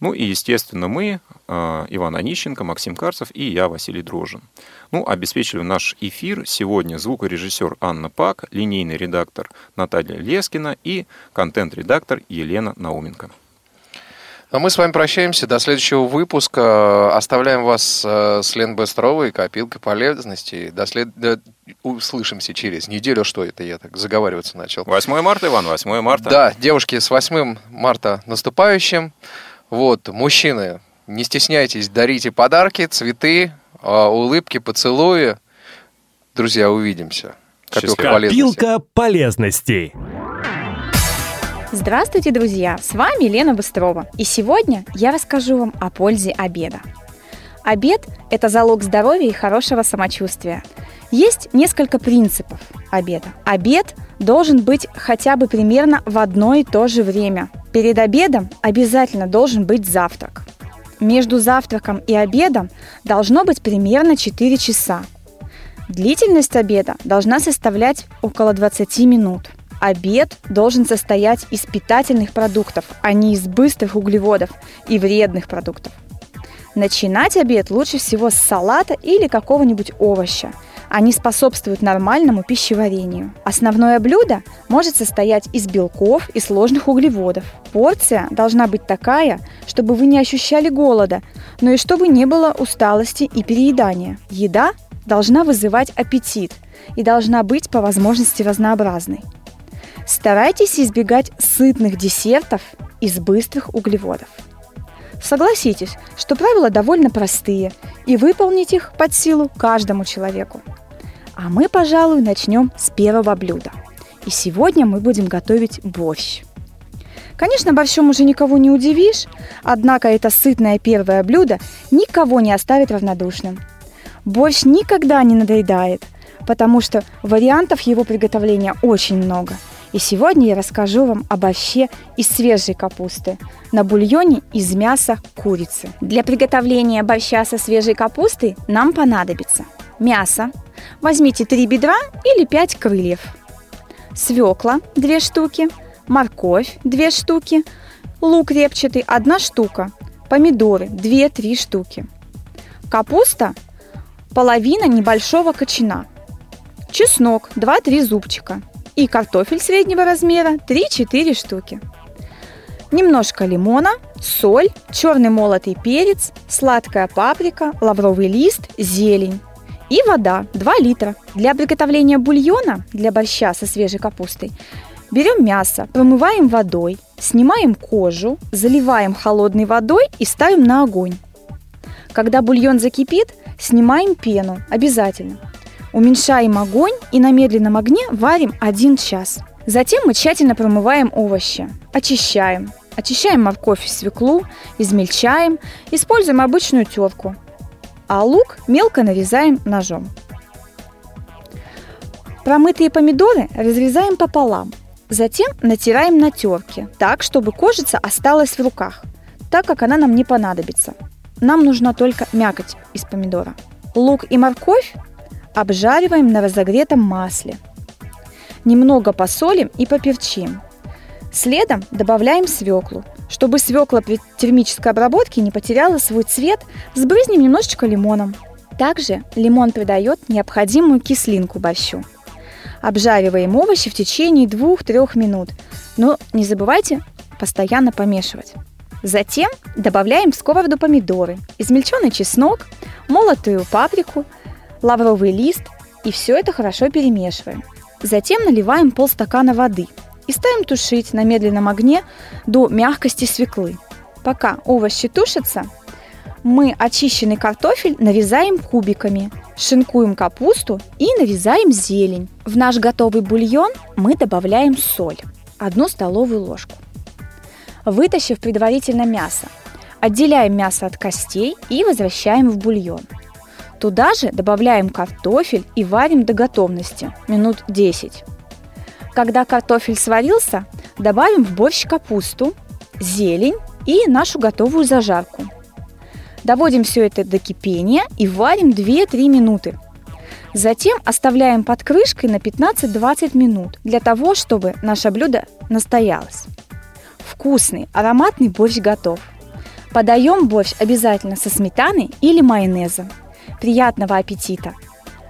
Ну и, естественно, мы, а, Иван Онищенко, Максим Карцев и я, Василий Дрожин. Ну, обеспечили наш эфир сегодня звукорежиссер Анна Пак, линейный редактор Наталья Лескина и контент-редактор Елена Науменко. А мы с вами прощаемся до следующего выпуска. Оставляем вас э, с Лен Бестровой, копилкой полезностей. До след... до... Услышимся через неделю. Что это я так заговариваться начал? 8 марта, Иван, 8 марта. Да, девушки, с 8 марта наступающим. Вот, мужчины, не стесняйтесь, дарите подарки, цветы, э, улыбки, поцелуи. Друзья, увидимся. Копилка полезностей. Копилка полезностей. Здравствуйте, друзья! С вами Лена Быстрова. И сегодня я расскажу вам о пользе обеда. Обед – это залог здоровья и хорошего самочувствия. Есть несколько принципов обеда. Обед должен быть хотя бы примерно в одно и то же время. Перед обедом обязательно должен быть завтрак. Между завтраком и обедом должно быть примерно 4 часа. Длительность обеда должна составлять около 20 минут – Обед должен состоять из питательных продуктов, а не из быстрых углеводов и вредных продуктов. Начинать обед лучше всего с салата или какого-нибудь овоща. Они способствуют нормальному пищеварению. Основное блюдо может состоять из белков и сложных углеводов. Порция должна быть такая, чтобы вы не ощущали голода, но и чтобы не было усталости и переедания. Еда должна вызывать аппетит и должна быть по возможности разнообразной. Старайтесь избегать сытных десертов из быстрых углеводов. Согласитесь, что правила довольно простые, и выполнить их под силу каждому человеку. А мы, пожалуй, начнем с первого блюда. И сегодня мы будем готовить борщ. Конечно, борщом уже никого не удивишь, однако это сытное первое блюдо никого не оставит равнодушным. Борщ никогда не надоедает, потому что вариантов его приготовления очень много. И сегодня я расскажу вам о борще из свежей капусты на бульоне из мяса курицы. Для приготовления борща со свежей капустой нам понадобится мясо. Возьмите 3 бедра или 5 крыльев. Свекла 2 штуки, морковь 2 штуки, лук репчатый 1 штука, помидоры 2-3 штуки. Капуста половина небольшого кочана, чеснок 2-3 зубчика и картофель среднего размера 3-4 штуки. Немножко лимона, соль, черный молотый перец, сладкая паприка, лавровый лист, зелень и вода 2 литра. Для приготовления бульона для борща со свежей капустой берем мясо, промываем водой, снимаем кожу, заливаем холодной водой и ставим на огонь. Когда бульон закипит, снимаем пену обязательно. Уменьшаем огонь и на медленном огне варим 1 час. Затем мы тщательно промываем овощи, очищаем. Очищаем морковь и свеклу, измельчаем, используем обычную терку. А лук мелко нарезаем ножом. Промытые помидоры разрезаем пополам. Затем натираем на терке, так, чтобы кожица осталась в руках, так как она нам не понадобится. Нам нужна только мякоть из помидора. Лук и морковь обжариваем на разогретом масле. Немного посолим и поперчим. Следом добавляем свеклу. Чтобы свекла при термической обработке не потеряла свой цвет, сбрызнем немножечко лимоном. Также лимон придает необходимую кислинку борщу. Обжариваем овощи в течение 2-3 минут, но не забывайте постоянно помешивать. Затем добавляем в сковороду помидоры, измельченный чеснок, молотую паприку, лавровый лист и все это хорошо перемешиваем. Затем наливаем полстакана воды и ставим тушить на медленном огне до мягкости свеклы. Пока овощи тушатся, мы очищенный картофель нарезаем кубиками, шинкуем капусту и нарезаем зелень. В наш готовый бульон мы добавляем соль, одну столовую ложку вытащив предварительно мясо. Отделяем мясо от костей и возвращаем в бульон. Туда же добавляем картофель и варим до готовности, минут 10. Когда картофель сварился, добавим в борщ капусту, зелень и нашу готовую зажарку. Доводим все это до кипения и варим 2-3 минуты. Затем оставляем под крышкой на 15-20 минут для того, чтобы наше блюдо настоялось. Вкусный, ароматный борщ готов. Подаем борщ обязательно со сметаной или майонезом. Приятного аппетита!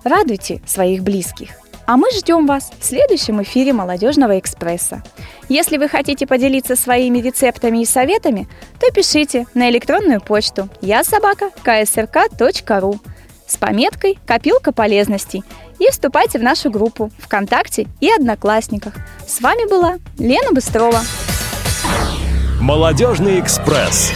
Радуйте своих близких! А мы ждем вас в следующем эфире «Молодежного экспресса». Если вы хотите поделиться своими рецептами и советами, то пишите на электронную почту я собака ksrk.ru с пометкой «Копилка полезностей» и вступайте в нашу группу ВКонтакте и Одноклассниках. С вами была Лена Быстрова. Молодежный экспресс.